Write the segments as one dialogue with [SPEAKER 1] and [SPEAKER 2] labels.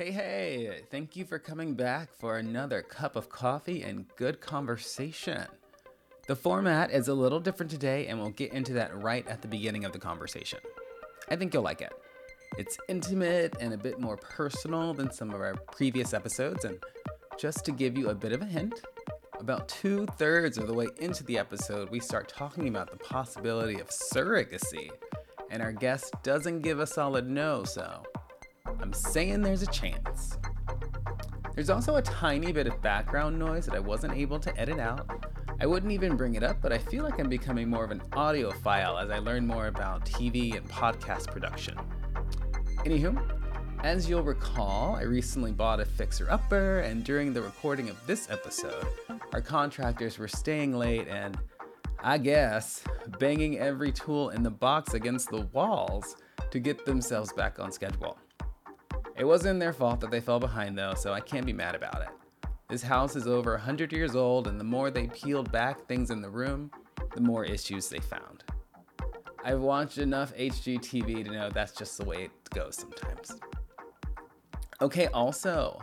[SPEAKER 1] Hey, hey, thank you for coming back for another cup of coffee and good conversation. The format is a little different today, and we'll get into that right at the beginning of the conversation. I think you'll like it. It's intimate and a bit more personal than some of our previous episodes, and just to give you a bit of a hint, about two thirds of the way into the episode, we start talking about the possibility of surrogacy, and our guest doesn't give a solid no, so I'm saying there's a chance. There's also a tiny bit of background noise that I wasn't able to edit out. I wouldn't even bring it up, but I feel like I'm becoming more of an audiophile as I learn more about TV and podcast production. Anywho, as you'll recall, I recently bought a fixer upper, and during the recording of this episode, our contractors were staying late and, I guess, banging every tool in the box against the walls to get themselves back on schedule. It wasn't their fault that they fell behind though, so I can't be mad about it. This house is over 100 years old, and the more they peeled back things in the room, the more issues they found. I've watched enough HGTV to know that's just the way it goes sometimes. Okay, also,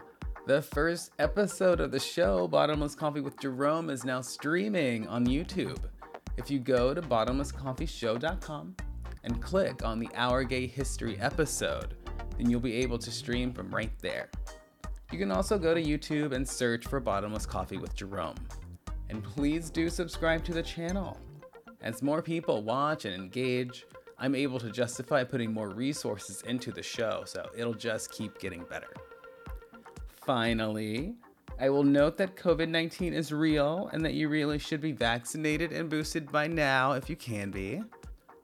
[SPEAKER 1] the first episode of the show, Bottomless Coffee with Jerome, is now streaming on YouTube. If you go to bottomlesscoffeeshow.com and click on the Our Gay History episode, then you'll be able to stream from right there. You can also go to YouTube and search for Bottomless Coffee with Jerome. And please do subscribe to the channel. As more people watch and engage, I'm able to justify putting more resources into the show, so it'll just keep getting better. Finally, I will note that COVID 19 is real and that you really should be vaccinated and boosted by now if you can be.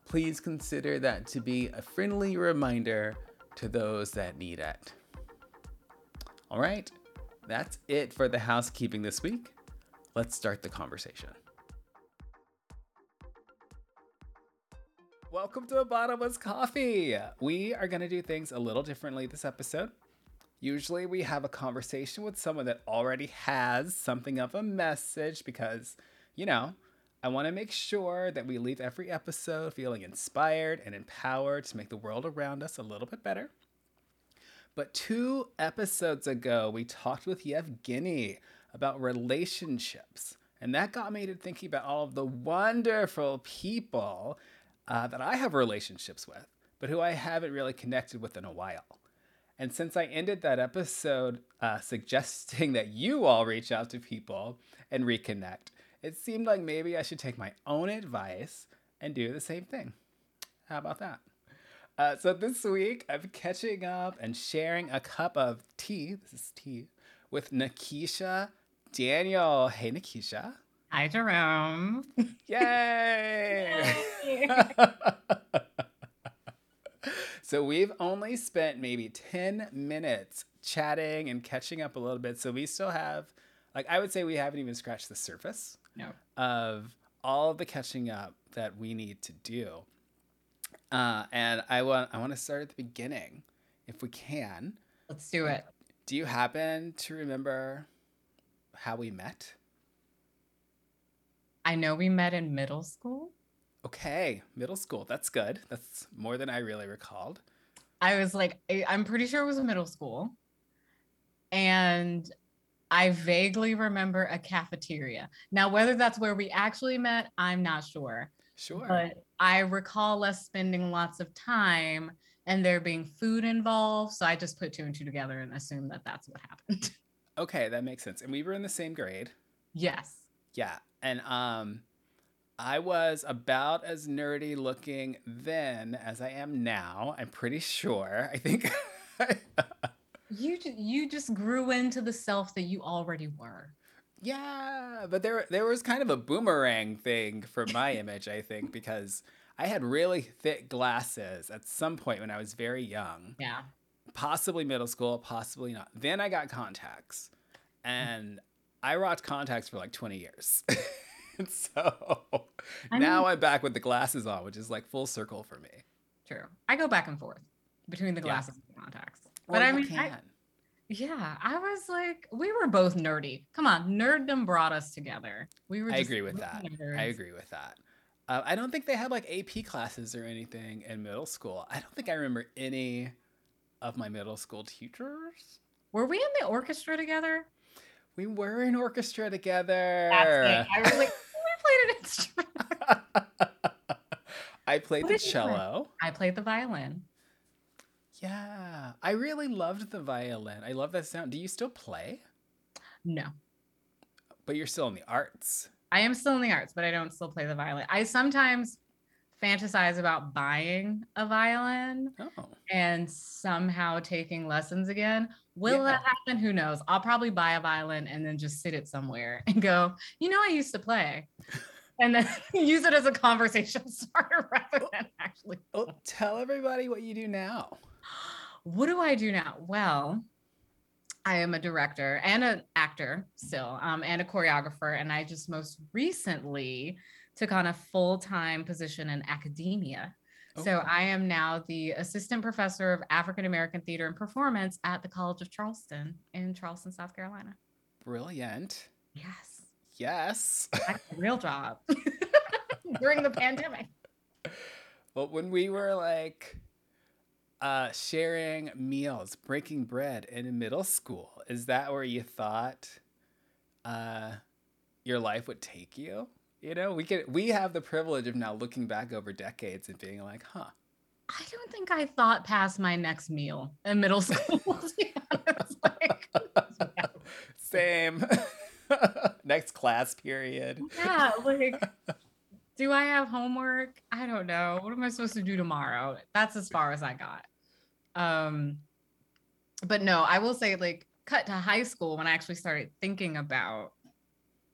[SPEAKER 1] Please consider that to be a friendly reminder to those that need it. All right, that's it for the housekeeping this week. Let's start the conversation. Welcome to Bottomless Coffee. We are going to do things a little differently this episode. Usually, we have a conversation with someone that already has something of a message because, you know, I want to make sure that we leave every episode feeling inspired and empowered to make the world around us a little bit better. But two episodes ago, we talked with Yevgeny about relationships. And that got me to thinking about all of the wonderful people uh, that I have relationships with, but who I haven't really connected with in a while. And since I ended that episode uh, suggesting that you all reach out to people and reconnect, it seemed like maybe I should take my own advice and do the same thing. How about that? Uh, so this week, I'm catching up and sharing a cup of tea. This is tea with Nikisha Daniel. Hey, Nikisha.
[SPEAKER 2] Hi, Jerome.
[SPEAKER 1] Yay! so we've only spent maybe 10 minutes chatting and catching up a little bit. So we still have, like, I would say we haven't even scratched the surface
[SPEAKER 2] no.
[SPEAKER 1] of all of the catching up that we need to do. Uh, and I want I want to start at the beginning, if we can.
[SPEAKER 2] Let's do it.
[SPEAKER 1] Do you happen to remember how we met?
[SPEAKER 2] I know we met in middle school.
[SPEAKER 1] Okay, middle school. That's good. That's more than I really recalled.
[SPEAKER 2] I was like, I'm pretty sure it was a middle school. And I vaguely remember a cafeteria. Now, whether that's where we actually met, I'm not sure.
[SPEAKER 1] Sure.
[SPEAKER 2] But I recall us spending lots of time and there being food involved. So I just put two and two together and assumed that that's what happened.
[SPEAKER 1] Okay, that makes sense. And we were in the same grade.
[SPEAKER 2] Yes.
[SPEAKER 1] Yeah. And um I was about as nerdy looking then as I am now. I'm pretty sure. I think
[SPEAKER 2] you you just grew into the self that you already were.
[SPEAKER 1] Yeah, but there there was kind of a boomerang thing for my image, I think, because I had really thick glasses at some point when I was very young.
[SPEAKER 2] Yeah.
[SPEAKER 1] Possibly middle school, possibly not. Then I got contacts. Mm. And I rocked contacts for like 20 years. and so I now I'm back with the glasses on, which is like full circle for me.
[SPEAKER 2] True. I go back and forth between the glasses yeah. and the contacts. Well, but I mean, I, yeah, I was like, we were both nerdy. Come on, nerddom brought us together. We were.
[SPEAKER 1] I agree with that. Nerds. I agree with that. Uh, I don't think they had like AP classes or anything in middle school. I don't think I remember any of my middle school teachers
[SPEAKER 2] Were we in the orchestra together?
[SPEAKER 1] We were in orchestra together.
[SPEAKER 2] That's it. I was like, we played an instrument.
[SPEAKER 1] I played
[SPEAKER 2] What
[SPEAKER 1] the
[SPEAKER 2] did you play?
[SPEAKER 1] cello.
[SPEAKER 2] I played the violin.
[SPEAKER 1] Yeah, I really loved the violin. I love that sound. Do you still play?
[SPEAKER 2] No,
[SPEAKER 1] But you're still in the arts.
[SPEAKER 2] I am still in the arts, but I don't still play the violin. I sometimes fantasize about buying a violin
[SPEAKER 1] Oh,
[SPEAKER 2] and somehow taking lessons again. Will
[SPEAKER 1] Yeah.
[SPEAKER 2] that happen? Who knows? I'll probably buy a violin and then just sit it somewhere and go, you know, I used to play. And then use it as a conversation starter rather oh. than actually.
[SPEAKER 1] oh, tell everybody what you do now.
[SPEAKER 2] What do I do now? Well, I am a director and an actor still, um, and a choreographer. And I just most recently took on a full time position in academia. So. I am now the assistant professor of African American theater and performance at the College of Charleston in Charleston, South Carolina.
[SPEAKER 1] Brilliant.
[SPEAKER 2] Yes,
[SPEAKER 1] Yes.
[SPEAKER 2] that's a real job during the pandemic.
[SPEAKER 1] Well, when we were like uh, sharing meals, breaking bread in middle school, is that where you thought uh, your life would take you? You know, we could we have the privilege of now looking back over decades and being like, huh,
[SPEAKER 2] I don't think I thought past my next meal in middle school. Like, yeah.
[SPEAKER 1] same. Next class period.
[SPEAKER 2] yeah, like, do I have homework? I don't know. What am I supposed to do tomorrow? That's as far as I got. Um, but no, I will say, like, cut to high school when I actually started thinking about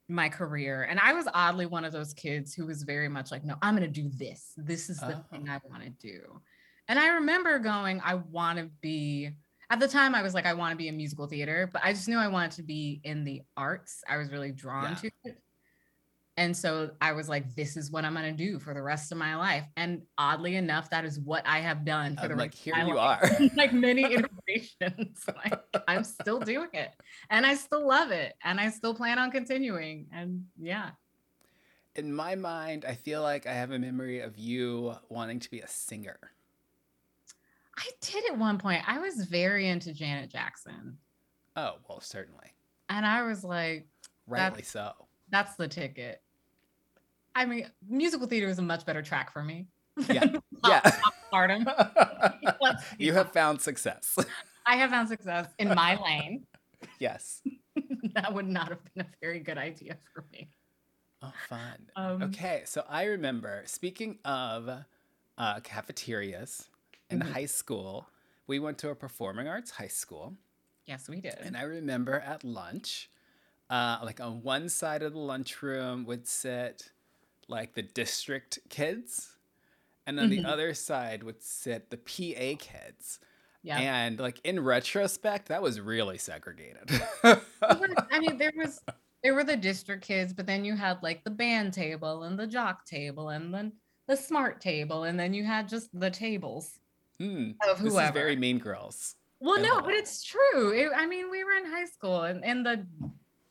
[SPEAKER 2] my career. And I was oddly one of those kids who was very much like, no, I'm going to do this. This is the thing I want to do. And I remember going, I want to be, at the time, I was like, I want to be in musical theater, but I just knew I wanted to be in the arts. I was really drawn
[SPEAKER 1] Yeah.
[SPEAKER 2] to it. And so I was like, this is what I'm going to do for the rest of my life. And oddly enough, that is what I have done for the
[SPEAKER 1] I'm like,
[SPEAKER 2] rest
[SPEAKER 1] here
[SPEAKER 2] of my
[SPEAKER 1] you
[SPEAKER 2] life
[SPEAKER 1] are.
[SPEAKER 2] like many iterations. like I'm still doing it and I still love it and I still plan on continuing. And yeah.
[SPEAKER 1] In my mind, I feel like I have a memory of you wanting to be a singer.
[SPEAKER 2] I did at one point. I was very into Janet Jackson.
[SPEAKER 1] Oh, well, certainly.
[SPEAKER 2] And I was like,
[SPEAKER 1] Rightly so.
[SPEAKER 2] that's the ticket. I mean, musical theater is a much better track for me.
[SPEAKER 1] Yeah. Yeah.
[SPEAKER 2] stardom.
[SPEAKER 1] You have found success.
[SPEAKER 2] I have found success in my lane.
[SPEAKER 1] yes.
[SPEAKER 2] that would not have been a very good idea for me.
[SPEAKER 1] Oh, fun.
[SPEAKER 2] Um,
[SPEAKER 1] Okay, so I remember speaking of uh, cafeterias in
[SPEAKER 2] Mhm.
[SPEAKER 1] high school, we went to a performing arts high school,
[SPEAKER 2] Yes, we did.
[SPEAKER 1] and I remember at lunch, uh, like on one side of the lunchroom would sit like the district kids, and on
[SPEAKER 2] Mhm.
[SPEAKER 1] the other side would sit the PA kids.
[SPEAKER 2] yeah.
[SPEAKER 1] And like in retrospect, that was really segregated.
[SPEAKER 2] I mean, there was there were the district kids, but then you had like the band table and the jock table and then the smart table, and then you had just the tables
[SPEAKER 1] Hmm,
[SPEAKER 2] of
[SPEAKER 1] this is very Mean Girls.
[SPEAKER 2] well, no, but it's true. It, I mean, we were in high school and in the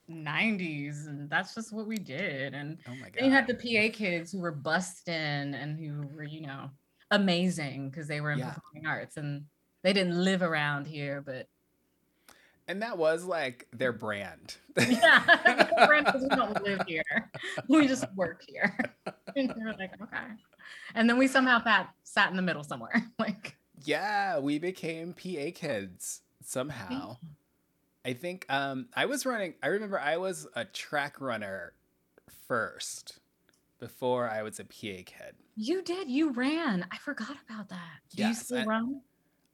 [SPEAKER 2] '90s, and that's just what we did. And
[SPEAKER 1] Oh my god.
[SPEAKER 2] then you had the PA kids who were busting and who were, you know, amazing because they were in
[SPEAKER 1] Yeah.
[SPEAKER 2] performing arts and they didn't live around here, but
[SPEAKER 1] And that was like their brand.
[SPEAKER 2] Yeah, the brand was, we don't live here. We just work here. And we were like, okay. And then we somehow sat, sat in the middle somewhere. Like,
[SPEAKER 1] yeah, we became PA kids somehow. I think um, I was running, I remember I was a track runner first before I was a PA kid.
[SPEAKER 2] you did, you ran. I forgot about that. Do you still
[SPEAKER 1] I-
[SPEAKER 2] run?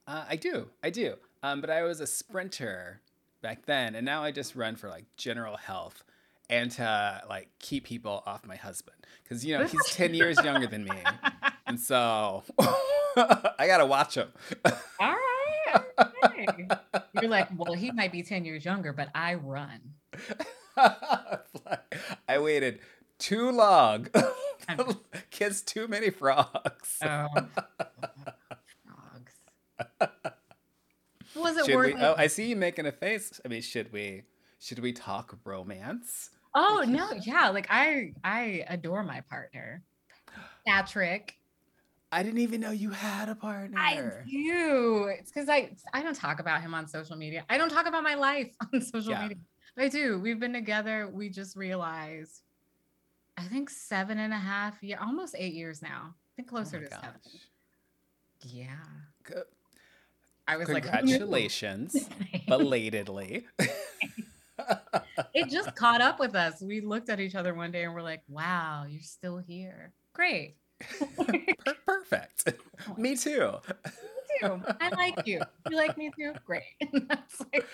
[SPEAKER 1] Uh, I do, I do. Um, but I was a sprinter back then, and now I just run for like general health and to like keep people off my husband because you know he's ten years younger than me, and so I gotta watch him.
[SPEAKER 2] All right. Okay. You're like, well, he might be 10 years younger, but I run.
[SPEAKER 1] I waited too long.
[SPEAKER 2] I'm-
[SPEAKER 1] Kissed too many frogs.
[SPEAKER 2] Oh, frogs. Was it
[SPEAKER 1] should
[SPEAKER 2] worth
[SPEAKER 1] we?
[SPEAKER 2] it?
[SPEAKER 1] Oh, I see you making a face. I mean, should we? Should we talk romance?
[SPEAKER 2] Oh no, yeah, like I I adore my partner. Patrick.
[SPEAKER 1] I didn't even know you had a partner.
[SPEAKER 2] I do. It's because I I don't talk about him on social media. I don't talk about my life on social
[SPEAKER 1] Yeah.
[SPEAKER 2] media. I do. We've been together. We just realized, I think seven and a half year, almost eight years now. I think
[SPEAKER 1] Oh
[SPEAKER 2] closer
[SPEAKER 1] my
[SPEAKER 2] to seven. Yeah.
[SPEAKER 1] Co-
[SPEAKER 2] I was like.
[SPEAKER 1] Congratulations, belatedly.
[SPEAKER 2] it just caught up with us. We looked at each other one day and we're like, wow, you're still here. Great.
[SPEAKER 1] Per- Perfect. Me too.
[SPEAKER 2] Me too. I like you. You like me too? Great. Like,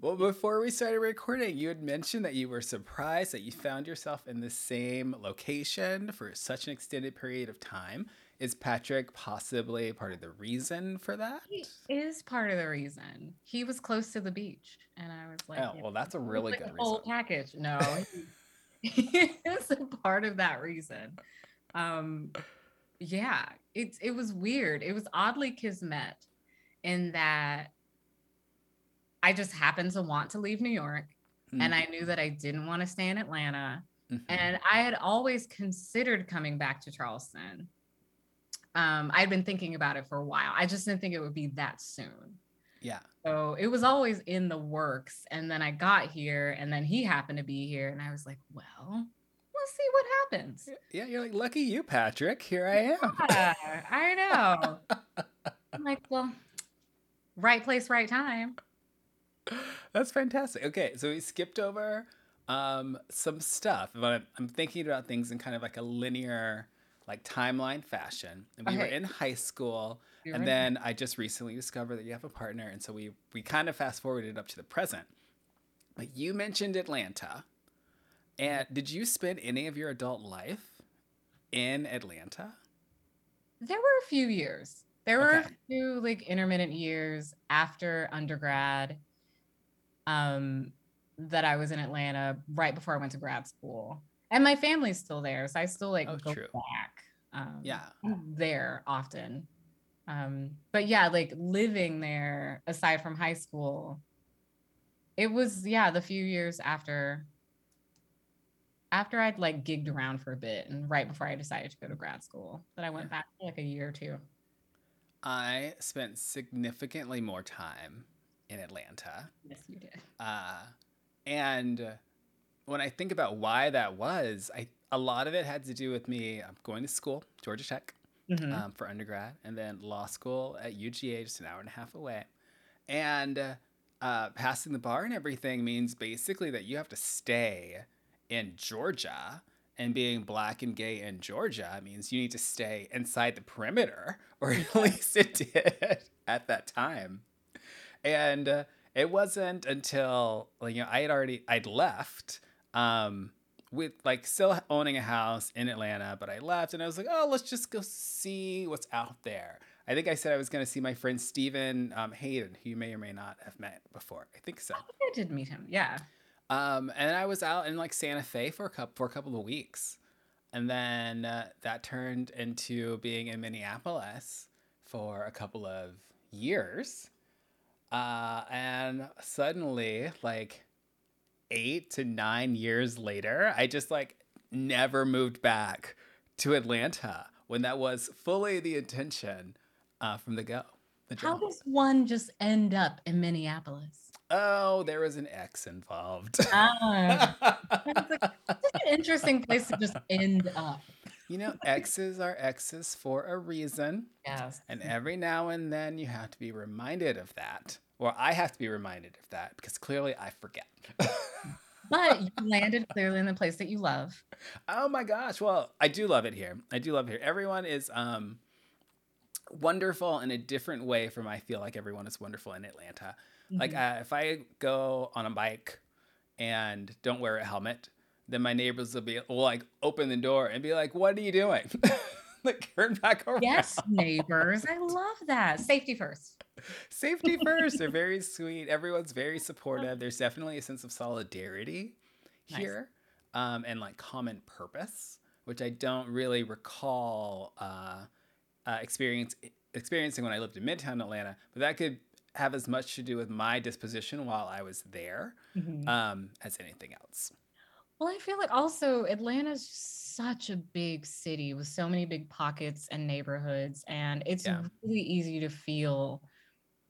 [SPEAKER 1] Well, before we started recording, you had mentioned that you were surprised that you found yourself in the same location for such an extended period of time. Is Patrick possibly part of the reason for that?
[SPEAKER 2] he is part of the reason. He was close to the beach. And I was like,
[SPEAKER 1] Oh, well, that's a really
[SPEAKER 2] like
[SPEAKER 1] good
[SPEAKER 2] whole
[SPEAKER 1] reason.
[SPEAKER 2] package. No, he he is a part of that reason. Um, yeah, it's it was weird. It was oddly kismet in that I just happened to want to leave New York, and I knew that I didn't want to stay in Atlanta,
[SPEAKER 1] Mhm.
[SPEAKER 2] and I had always considered coming back to Charleston. Um, I'd been thinking about it for a while. I just didn't think it would be that soon.
[SPEAKER 1] yeah.
[SPEAKER 2] So it was always in the works. And then I got here, and then he happened to be here, and I was like, well, let's see what happens.
[SPEAKER 1] Yeah, you're like, lucky you, Patrick. Here I am.
[SPEAKER 2] Yeah, I know. I'm like, well, right place, right time.
[SPEAKER 1] That's fantastic. Okay, so we skipped over um, some stuff. But I'm, I'm thinking about things in kind of like a linear, like timeline fashion. And we were in high school,
[SPEAKER 2] You're
[SPEAKER 1] and
[SPEAKER 2] right.
[SPEAKER 1] then I just recently discovered that you have a partner, and so we we kind of fast forwarded up to the present. But you mentioned Atlanta, and did you spend any of your adult life in Atlanta?
[SPEAKER 2] there were a few years. There were
[SPEAKER 1] Okay.
[SPEAKER 2] a few like intermittent years after undergrad um, that I was in Atlanta right before I went to grad school. And my family's still there. So I still like
[SPEAKER 1] Oh,
[SPEAKER 2] go
[SPEAKER 1] true.
[SPEAKER 2] back. Um,
[SPEAKER 1] Yeah.
[SPEAKER 2] There often. Um, but yeah, like living there aside from high school, it was yeah, the few years after after I'd like gigged around for a bit and right before I decided to go to grad school that I went back for like a year or two.
[SPEAKER 1] I spent significantly more time in Atlanta.
[SPEAKER 2] Yes, you did.
[SPEAKER 1] Uh, and when I think about why that was, I a lot of it had to do with me um, going to school, Georgia Tech,
[SPEAKER 2] Mhm.
[SPEAKER 1] um, for undergrad, and then law school at UGA, just an hour and a half away. And uh, passing the bar and everything means basically that you have to stay in Georgia. And being black and gay in Georgia means you need to stay inside the perimeter, or at least it did at that time. And uh, it wasn't until like, you know I had already I'd left um, with like still owning a house in Atlanta, but I left and I was like, oh, let's just go see what's out there. I think I said I was going to see my friend Stephen um, Hayden, who you may or may not have met before. I think so.
[SPEAKER 2] I think I did meet him. Yeah.
[SPEAKER 1] Um, and I was out in like Santa Fe for a couple for a couple of weeks, and then uh, that turned into being in Minneapolis for a couple of years. Uh, and suddenly, like eight to nine years later, I just like never moved back to Atlanta when that was fully the intention uh, from the go. The
[SPEAKER 2] How does one just end up in Minneapolis?
[SPEAKER 1] Oh, there was an X involved.
[SPEAKER 2] Ah, it's like an interesting place to just end up.
[SPEAKER 1] You know, X's are X's for a reason.
[SPEAKER 2] Yes.
[SPEAKER 1] And every now and then you have to be reminded of that. Or I have to be reminded of that because clearly I forget.
[SPEAKER 2] But you landed clearly in the place that you love.
[SPEAKER 1] oh my gosh. Well, I do love it here. I do love it here. Everyone is um wonderful in a different way from I feel like everyone is wonderful in Atlanta. Like
[SPEAKER 2] Mhm.
[SPEAKER 1] uh, if I go on a bike and don't wear a helmet, then my neighbors will be will like open the door and be like, "What are you doing?" like turn back around.
[SPEAKER 2] yes, neighbors. I love that. Safety first.
[SPEAKER 1] Safety first. They're very sweet. Everyone's very supportive. There's definitely a sense of solidarity
[SPEAKER 2] Nice.
[SPEAKER 1] here, um, and like common purpose, which I don't really recall uh, uh, experience experiencing when I lived in Midtown Atlanta. But that could have as much to do with my disposition while I was there
[SPEAKER 2] Mhm.
[SPEAKER 1] um, as anything else.
[SPEAKER 2] Well, I feel like also Atlanta's such a big city with so many big pockets and neighborhoods, and it's
[SPEAKER 1] Yeah.
[SPEAKER 2] really easy to feel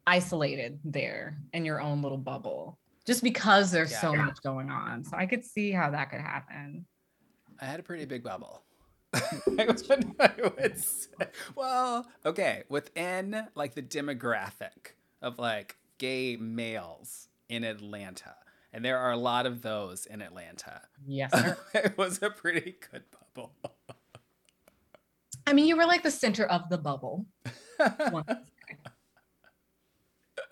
[SPEAKER 2] isolated there in your own little bubble just because there's
[SPEAKER 1] Yeah.
[SPEAKER 2] so much going on. So I could see how that could happen.
[SPEAKER 1] I had a pretty big bubble. I would, I would say. Well, okay, within like the demographic of like gay males in Atlanta, and there are a lot of those in Atlanta.
[SPEAKER 2] Yes, sir.
[SPEAKER 1] it was a pretty good bubble.
[SPEAKER 2] I mean, you were like the center of the bubble. one could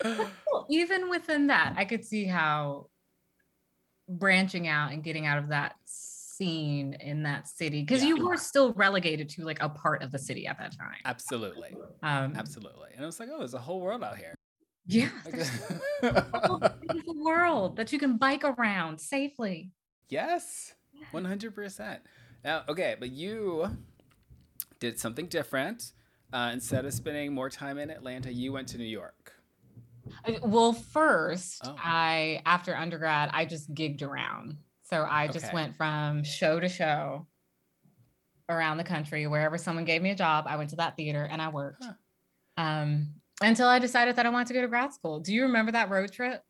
[SPEAKER 2] say. Well, even within that, I could see how branching out and getting out of that scene in that city because
[SPEAKER 1] Yeah.
[SPEAKER 2] you were still relegated to like a part of the city at that time.
[SPEAKER 1] Absolutely,
[SPEAKER 2] Um,
[SPEAKER 1] absolutely. And I was like, oh, there's a whole world out here.
[SPEAKER 2] Yeah, there's a beautiful world that you can bike around safely.
[SPEAKER 1] yes, one hundred percent. Now, okay, but you did something different. Uh, instead of spending more time in Atlanta, you went to New York.
[SPEAKER 2] Well, first,
[SPEAKER 1] Oh.
[SPEAKER 2] I after undergrad, I just gigged around. So I just
[SPEAKER 1] Okay.
[SPEAKER 2] went from show to show around the country. Wherever someone gave me a job, I went to that theater and I worked.
[SPEAKER 1] Huh.
[SPEAKER 2] Um, until I decided that I wanted to go to grad school. Do you remember that road trip?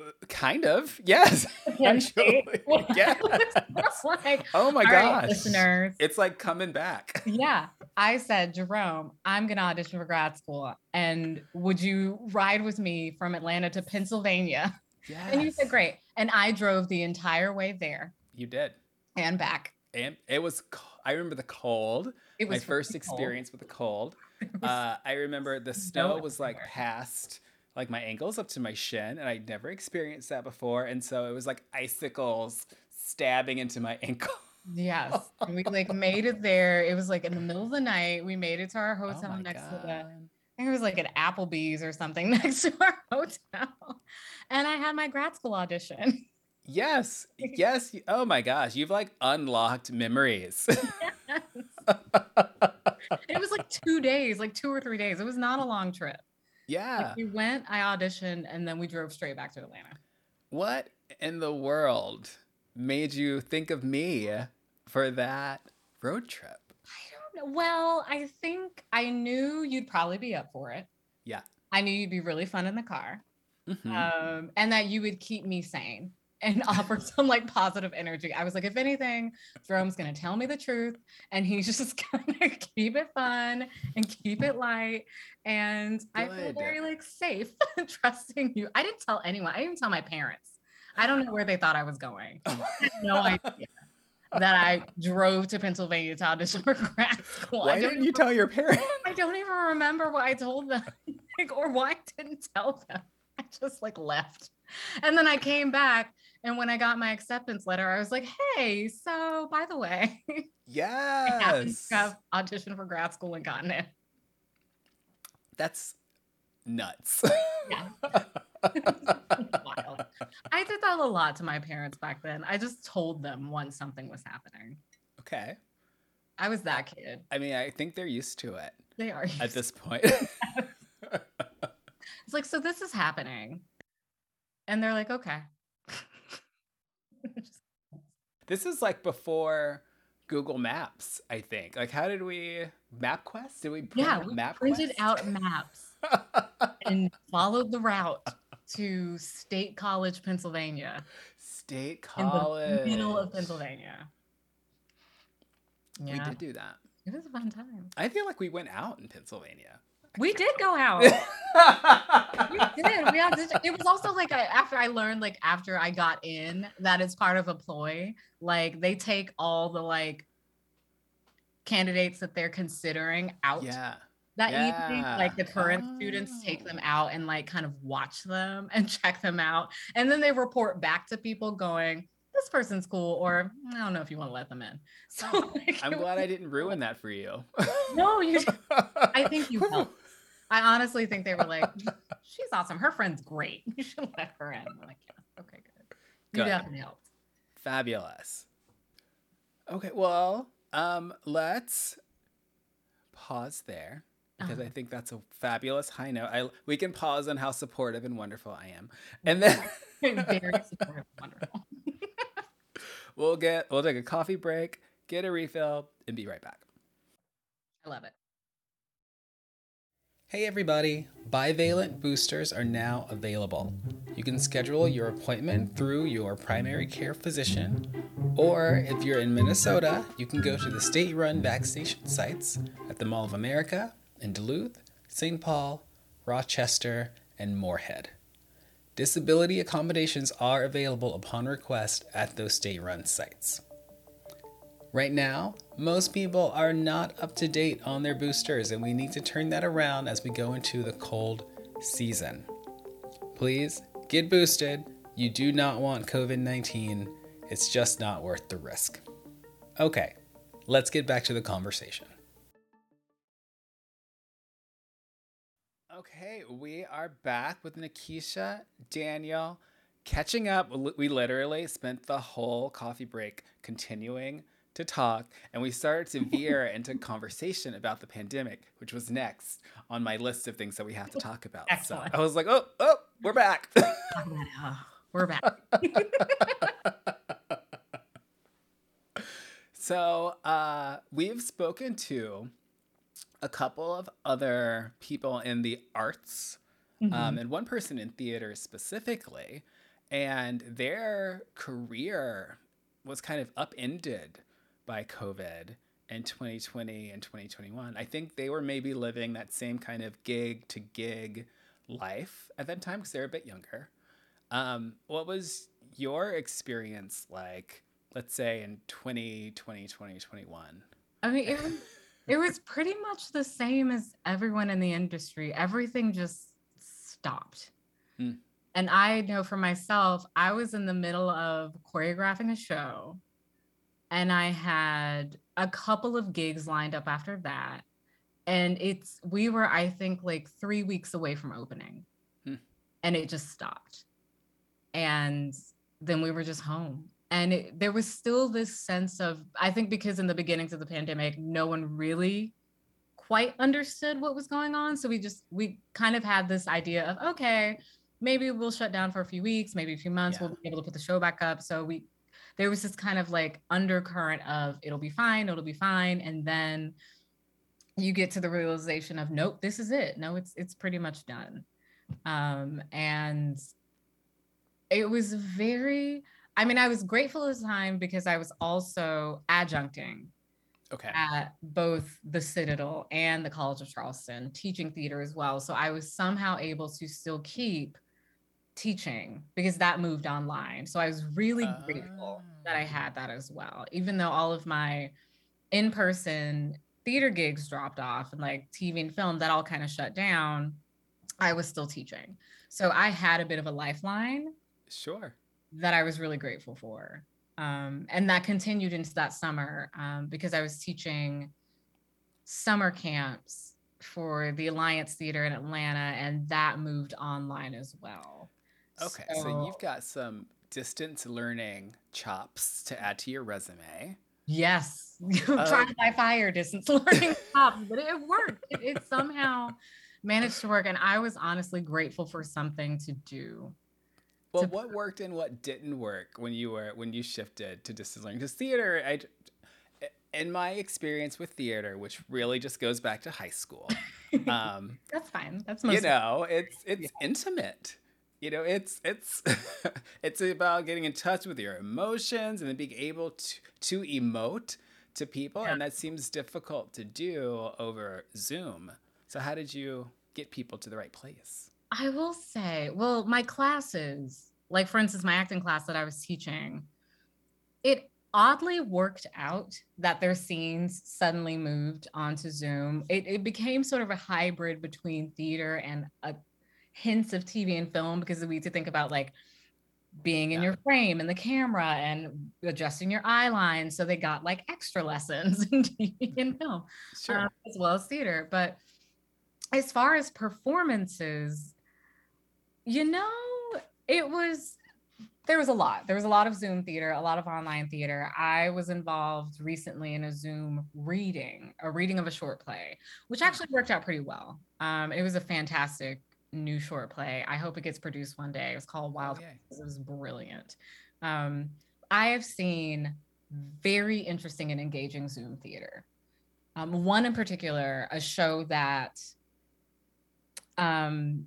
[SPEAKER 1] Uh, Kind of, yes. Actually.
[SPEAKER 2] It's like,
[SPEAKER 1] Oh my
[SPEAKER 2] all right,
[SPEAKER 1] gosh,
[SPEAKER 2] listeners.
[SPEAKER 1] It's like coming back.
[SPEAKER 2] Yeah, I said, Jerome, I'm gonna audition for grad school, and would you ride with me from Atlanta to Pennsylvania?
[SPEAKER 1] Yes.
[SPEAKER 2] And you said, great. And I drove the entire way there
[SPEAKER 1] You did.
[SPEAKER 2] and back.
[SPEAKER 1] And it was, I remember the cold,
[SPEAKER 2] It was
[SPEAKER 1] my
[SPEAKER 2] first cold.
[SPEAKER 1] experience with the cold. Uh, I remember the snow
[SPEAKER 2] No
[SPEAKER 1] was like past like my ankles up to my shin, and I'd never experienced that before. And so it was like icicles stabbing into my ankle.
[SPEAKER 2] yes. And we like made it there. It was like in the middle of the night. We made it to our
[SPEAKER 1] Oh
[SPEAKER 2] hotel
[SPEAKER 1] my
[SPEAKER 2] next to the
[SPEAKER 1] God.
[SPEAKER 2] I think it was like an Applebee's or something next to our hotel. And I had my grad school audition.
[SPEAKER 1] Yes, yes. Oh my gosh, you've like unlocked memories.
[SPEAKER 2] It was like two days, like two or three days. It was not a long trip.
[SPEAKER 1] yeah.
[SPEAKER 2] Like, we went, I auditioned, and then we drove straight back to Atlanta.
[SPEAKER 1] What in the world made you think of me for that road trip?
[SPEAKER 2] I don't know. Well, I think I knew you'd probably be up for it.
[SPEAKER 1] Yeah.
[SPEAKER 2] I knew you'd be really fun in the car.
[SPEAKER 1] Mhm.
[SPEAKER 2] um, and that you would keep me sane and offer some like positive energy. I was like, if anything, Jerome's gonna tell me the truth, and he's just gonna keep it fun and keep it light. And I feel very like safe trusting you. I didn't tell anyone. I didn't tell my parents. I don't know where they thought I was going. I no idea that I drove to Pennsylvania to audition for grad school.
[SPEAKER 1] Why didn't you
[SPEAKER 2] even-
[SPEAKER 1] tell your parents?
[SPEAKER 2] I don't even remember what I told them, like, or why I didn't tell them. I just like left, and then I came back, and when I got my acceptance letter, I was like, "Hey, so by the way, I happened
[SPEAKER 1] Yes.
[SPEAKER 2] to have auditioned for grad school and gotten it."
[SPEAKER 1] That's nuts.
[SPEAKER 2] Yeah. Wild. I did that a lot to my parents back then. I just told them once something was happening.
[SPEAKER 1] okay.
[SPEAKER 2] I was that kid.
[SPEAKER 1] I mean, I think they're used to it
[SPEAKER 2] They are.
[SPEAKER 1] at this point.
[SPEAKER 2] It's like, so this is happening, and they're like, "Okay."
[SPEAKER 1] This is like before Google Maps, I think. Like, how did we MapQuest? Did we print
[SPEAKER 2] yeah, we
[SPEAKER 1] MapQuest?
[SPEAKER 2] printed out maps and followed the route to State College, Pennsylvania,
[SPEAKER 1] State College.
[SPEAKER 2] middle of Pennsylvania.
[SPEAKER 1] We did do that.
[SPEAKER 2] it was a fun time.
[SPEAKER 1] I feel like we went out in Pennsylvania.
[SPEAKER 2] We did go out. we did. We auditioned. It was also like I, after I learned, like after I got in, that it's part of a ploy. Like they take all the like candidates that they're considering out
[SPEAKER 1] yeah.
[SPEAKER 2] that evening.
[SPEAKER 1] Yeah.
[SPEAKER 2] Like the current students take them oh. out and like kind of watch them and check them out. And then they report back to people going, this person's cool, or I don't know if you want to let them in. So like,
[SPEAKER 1] I'm glad I didn't ruin that for you.
[SPEAKER 2] No, you I think you helped. I honestly think they were like, she's awesome. Her friend's great. You should let her in. I'm like, yeah, okay, good. You
[SPEAKER 1] Good.
[SPEAKER 2] definitely helped.
[SPEAKER 1] Fabulous. Okay, well, um, let's pause there because I
[SPEAKER 2] Uh-huh.
[SPEAKER 1] think that's a fabulous high note. I we can pause on how supportive and wonderful I am, and then
[SPEAKER 2] Very supportive, wonderful.
[SPEAKER 1] we'll get we'll take a coffee break, get a refill, and be right back.
[SPEAKER 2] I love it.
[SPEAKER 1] Hey everybody, bivalent boosters are now available. You can schedule your appointment through your primary care physician, or if you're in Minnesota, you can go to the state run vaccination sites at the Mall of America in Duluth, St. Paul, Rochester, and Moorhead. Disability accommodations are available upon request at those state run sites. Right now, most people are not up to date on their boosters, and we need to turn that around as we go into the cold season. Please get boosted. You do not want COVID 19, it's just not worth the risk. Okay, let's get back to the conversation. Okay, we are back with Nikisha, Daniel, catching up. We literally spent the whole coffee break continuing to talk, and we started to veer into conversation about the pandemic, which was next on my list of things that we have to talk about. Excellent. So I was like, oh, oh, we're back.
[SPEAKER 2] we're back.
[SPEAKER 1] so uh, we've spoken to a couple of other people in the arts, um, mm-hmm. um, and one person in theater specifically, and their career was kind of upended by COVID in 2020 and 2021. I think they were maybe living that same kind of gig to gig life at that time because they're a bit younger. Um, what was your experience like, let's say in 2020, 2021? I
[SPEAKER 2] mean, it was, it was pretty much the same as everyone in the industry. Everything just stopped. Hmm. And I know for myself, I was in the middle of choreographing a show and I had a couple of gigs lined up after that. And it's we were, I think, like three weeks away from opening. Hmm. And it just stopped. And then we were just home. And it, there was still this sense of, I think, because in the beginnings of the pandemic, no one really quite understood what was going on. So we just, we kind of had this idea of, okay, maybe we'll shut down for a few weeks, maybe a few months, yeah. we'll be able to put the show back up. So we there was this kind of like undercurrent of it'll be fine, it'll be fine. And then you get to the realization of nope, this is it. No, it's it's pretty much done. Um, and it was very, I mean, I was grateful at the time because I was also adjuncting
[SPEAKER 1] okay.
[SPEAKER 2] at both the Citadel and the College of Charleston, teaching theater as well. So I was somehow able to still keep teaching because that moved online. So I was really grateful that I had that as well, even though all of my in person theater gigs dropped off and like TV and film, that all kind of shut down. I was still teaching. So I had a bit of a lifeline.
[SPEAKER 1] Sure.
[SPEAKER 2] That I was really grateful for. Um, and that continued into that summer um, because I was teaching summer camps for the Alliance Theater in Atlanta, and that moved online as well.
[SPEAKER 1] Okay, so, so you've got some distance learning chops to add to your resume.
[SPEAKER 2] Yes, uh, tried by fire distance learning chops, but it worked. It, it somehow managed to work, and I was honestly grateful for something to do.
[SPEAKER 1] Well, to- what worked and what didn't work when you were when you shifted to distance learning? Because theater, I, in my experience with theater, which really just goes back to high school,
[SPEAKER 2] um, that's fine. That's
[SPEAKER 1] most you know, it's it's yeah. intimate you know it's it's it's about getting in touch with your emotions and then being able to to emote to people yeah. and that seems difficult to do over zoom. So how did you get people to the right place?
[SPEAKER 2] I will say well my classes like for instance my acting class that i was teaching it oddly worked out that their scenes suddenly moved onto zoom. It, it became sort of a hybrid between theater and a hints of TV and film because we need to think about like being in yeah. your frame and the camera and adjusting your eye line. So they got like extra lessons in TV and film, sure. um, as well as theater. But as far as performances, you know, it was there was a lot. There was a lot of Zoom theater, a lot of online theater. I was involved recently in a Zoom reading, a reading of a short play, which hmm. actually worked out pretty well. Um, it was a fantastic new short play. I hope it gets produced one day. It was called Wild. Oh, it was brilliant. Um, I have seen very interesting and engaging Zoom theater. Um, one in particular, a show that um,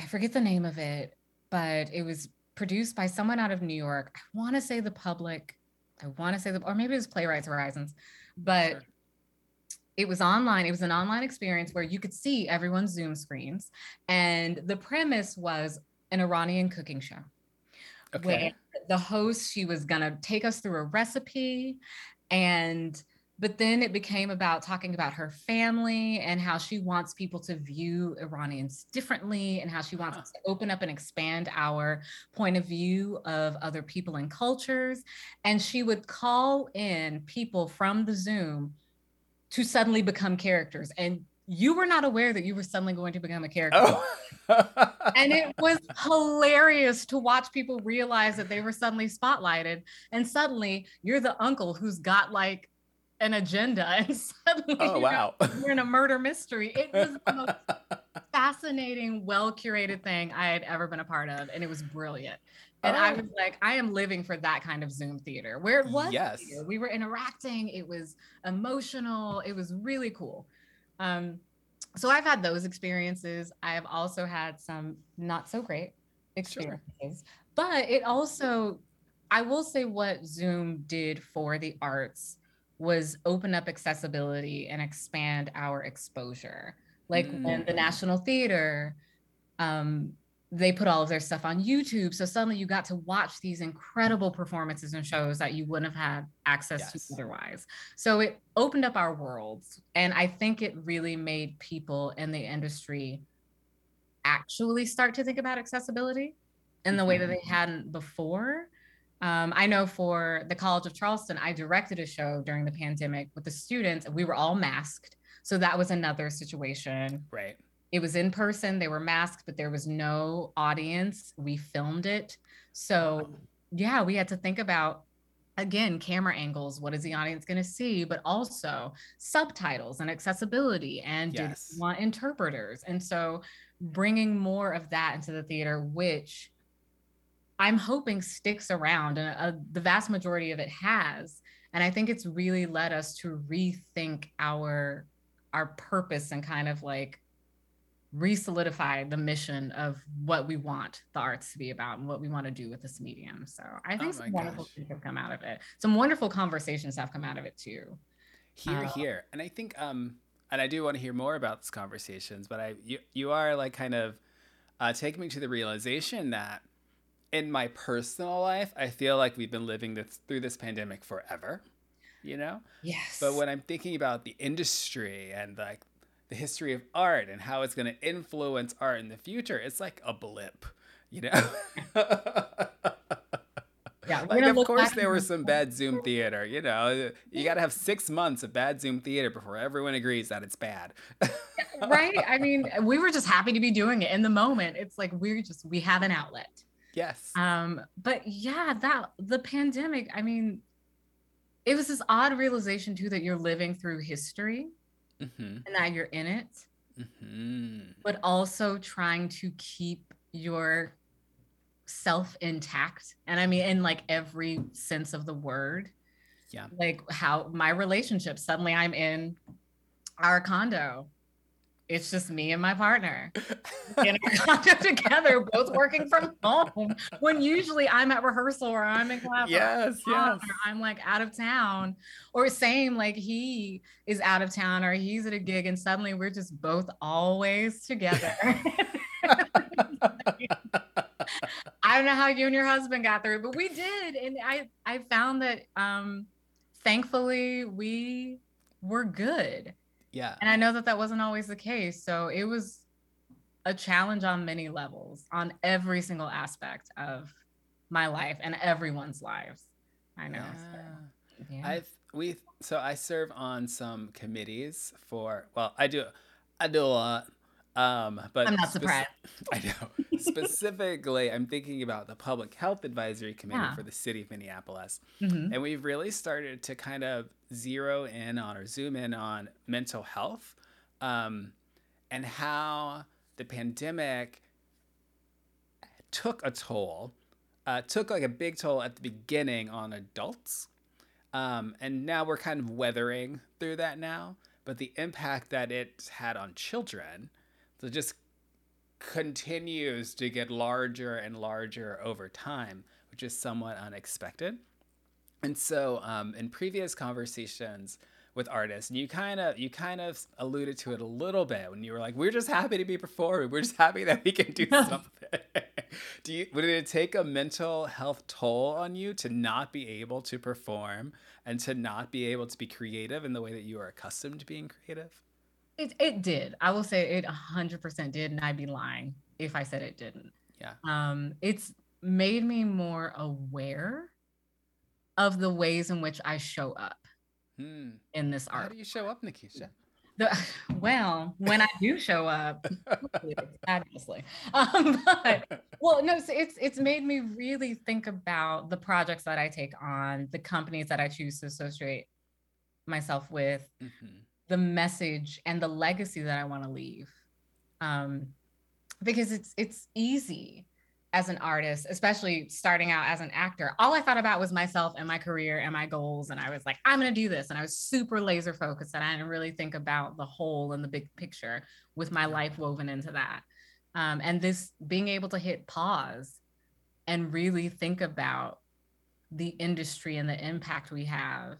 [SPEAKER 2] I forget the name of it, but it was produced by someone out of New York. I want to say the public, I want to say the, or maybe it was Playwrights Horizons, but sure. It was online. It was an online experience where you could see everyone's Zoom screens. And the premise was an Iranian cooking show. Okay. Where the host, she was going to take us through a recipe and but then it became about talking about her family and how she wants people to view Iranians differently and how she wants to open up and expand our point of view of other people and cultures. And she would call in people from the Zoom to suddenly become characters. And you were not aware that you were suddenly going to become a character. Oh. and it was hilarious to watch people realize that they were suddenly spotlighted. And suddenly you're the uncle who's got like an agenda and suddenly oh, wow. Know, we're in a murder mystery. It was the most fascinating, well curated thing I had ever been a part of. And it was brilliant. And oh. I was like, I am living for that kind of Zoom theater where it was. Yes. Theater. We were interacting. It was emotional. It was really cool. Um, so I've had those experiences. I have also had some not so great experiences, sure. but it also, I will say what Zoom did for the arts was open up accessibility and expand our exposure. Like mm. when the National Theater, um, they put all of their stuff on YouTube. So suddenly you got to watch these incredible performances and shows that you wouldn't have had access yes. to otherwise. So it opened up our worlds. And I think it really made people in the industry actually start to think about accessibility in the way that they mm-hmm. hadn't before. Um, I know for the College of Charleston, I directed a show during the pandemic with the students, and we were all masked. So that was another situation.
[SPEAKER 1] Right.
[SPEAKER 2] It was in person, they were masked, but there was no audience. We filmed it. So, yeah, we had to think about again camera angles what is the audience going to see but also subtitles and accessibility and yes. did want interpreters and so bringing more of that into the theater which I'm hoping sticks around, and uh, the vast majority of it has. And I think it's really led us to rethink our our purpose and kind of like re-solidify the mission of what we want the arts to be about and what we want to do with this medium. So I think oh some wonderful gosh. things have come out of it. Some wonderful conversations have come out of it too.
[SPEAKER 1] Here, uh, here, and I think, um, and I do want to hear more about these conversations. But I, you, you are like kind of uh, taking me to the realization that in my personal life, I feel like we've been living this through this pandemic forever, you know?
[SPEAKER 2] Yes.
[SPEAKER 1] But when I'm thinking about the industry and like the history of art and how it's going to influence art in the future, it's like a blip, you know? yeah, like of course there was some bad Zoom theater, you know. You got to have 6 months of bad Zoom theater before everyone agrees that it's bad.
[SPEAKER 2] right? I mean, we were just happy to be doing it in the moment. It's like we're just we have an outlet.
[SPEAKER 1] Yes.
[SPEAKER 2] Um, but yeah, that the pandemic, I mean, it was this odd realization too that you're living through history mm-hmm. and that you're in it, mm-hmm. but also trying to keep your self intact. And I mean, in like every sense of the word.
[SPEAKER 1] Yeah.
[SPEAKER 2] Like how my relationship, suddenly I'm in our condo it's just me and my partner in our condo together, both working from home. When usually I'm at rehearsal or I'm in class.
[SPEAKER 1] Yes, yes.
[SPEAKER 2] I'm like out of town. Or same, like he is out of town or he's at a gig and suddenly we're just both always together. I don't know how you and your husband got through, but we did. And I I found that um thankfully we were good
[SPEAKER 1] yeah.
[SPEAKER 2] And I know that that wasn't always the case. So it was a challenge on many levels, on every single aspect of my life and everyone's lives. I know. Yeah.
[SPEAKER 1] So, yeah. I've we so I serve on some committees for well, I do I do a lot um, but
[SPEAKER 2] I'm not surprised.
[SPEAKER 1] I know. Specifically, I'm thinking about the Public Health Advisory Committee yeah. for the City of Minneapolis. Mm-hmm. And we've really started to kind of zero in on or zoom in on mental health um, and how the pandemic took a toll, uh, took like a big toll at the beginning on adults. Um, and now we're kind of weathering through that now. But the impact that it's had on children, so it just continues to get larger and larger over time, which is somewhat unexpected. And so, um, in previous conversations with artists, you kind of you kind of alluded to it a little bit when you were like, "We're just happy to be performing. We're just happy that we can do something." do you would it take a mental health toll on you to not be able to perform and to not be able to be creative in the way that you are accustomed to being creative?
[SPEAKER 2] It it did. I will say it 100% did, and I'd be lying if I said it didn't.
[SPEAKER 1] Yeah.
[SPEAKER 2] Um, it's made me more aware of the ways in which I show up
[SPEAKER 1] Hmm.
[SPEAKER 2] in this art.
[SPEAKER 1] How do you show up, Nikisha?
[SPEAKER 2] The, well, when I do show up, fabulously. Um, but well, no, so it's it's made me really think about the projects that I take on, the companies that I choose to associate myself with,
[SPEAKER 1] Mhm.
[SPEAKER 2] The message and the legacy that I want to leave. Um, because it's it's easy as an artist, especially starting out as an actor. All I thought about was myself and my career and my goals, and I was like, I'm gonna do this, and I was super laser focused, and I didn't really think about the whole and the big picture with my life woven into that. Um, and this being able to hit pause and really think about the industry and the impact we have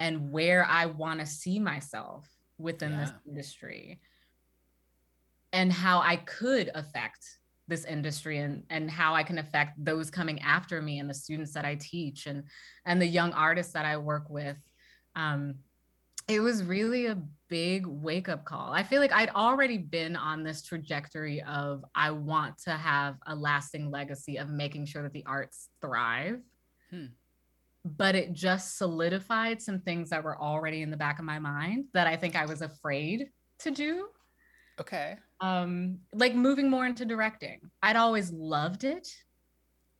[SPEAKER 2] and where I want to see myself within this industry and how I could affect this industry and and how I can affect those coming after me and the students that I teach and and the young artists that I work with um it was really a big wake up call. I feel like I'd already been on this trajectory of I want to have a lasting legacy of making sure that the arts thrive.
[SPEAKER 1] Hmm.
[SPEAKER 2] But it just solidified some things that were already in the back of my mind that I think I was afraid to do.
[SPEAKER 1] Okay.
[SPEAKER 2] Um, like moving more into directing. I'd always loved it.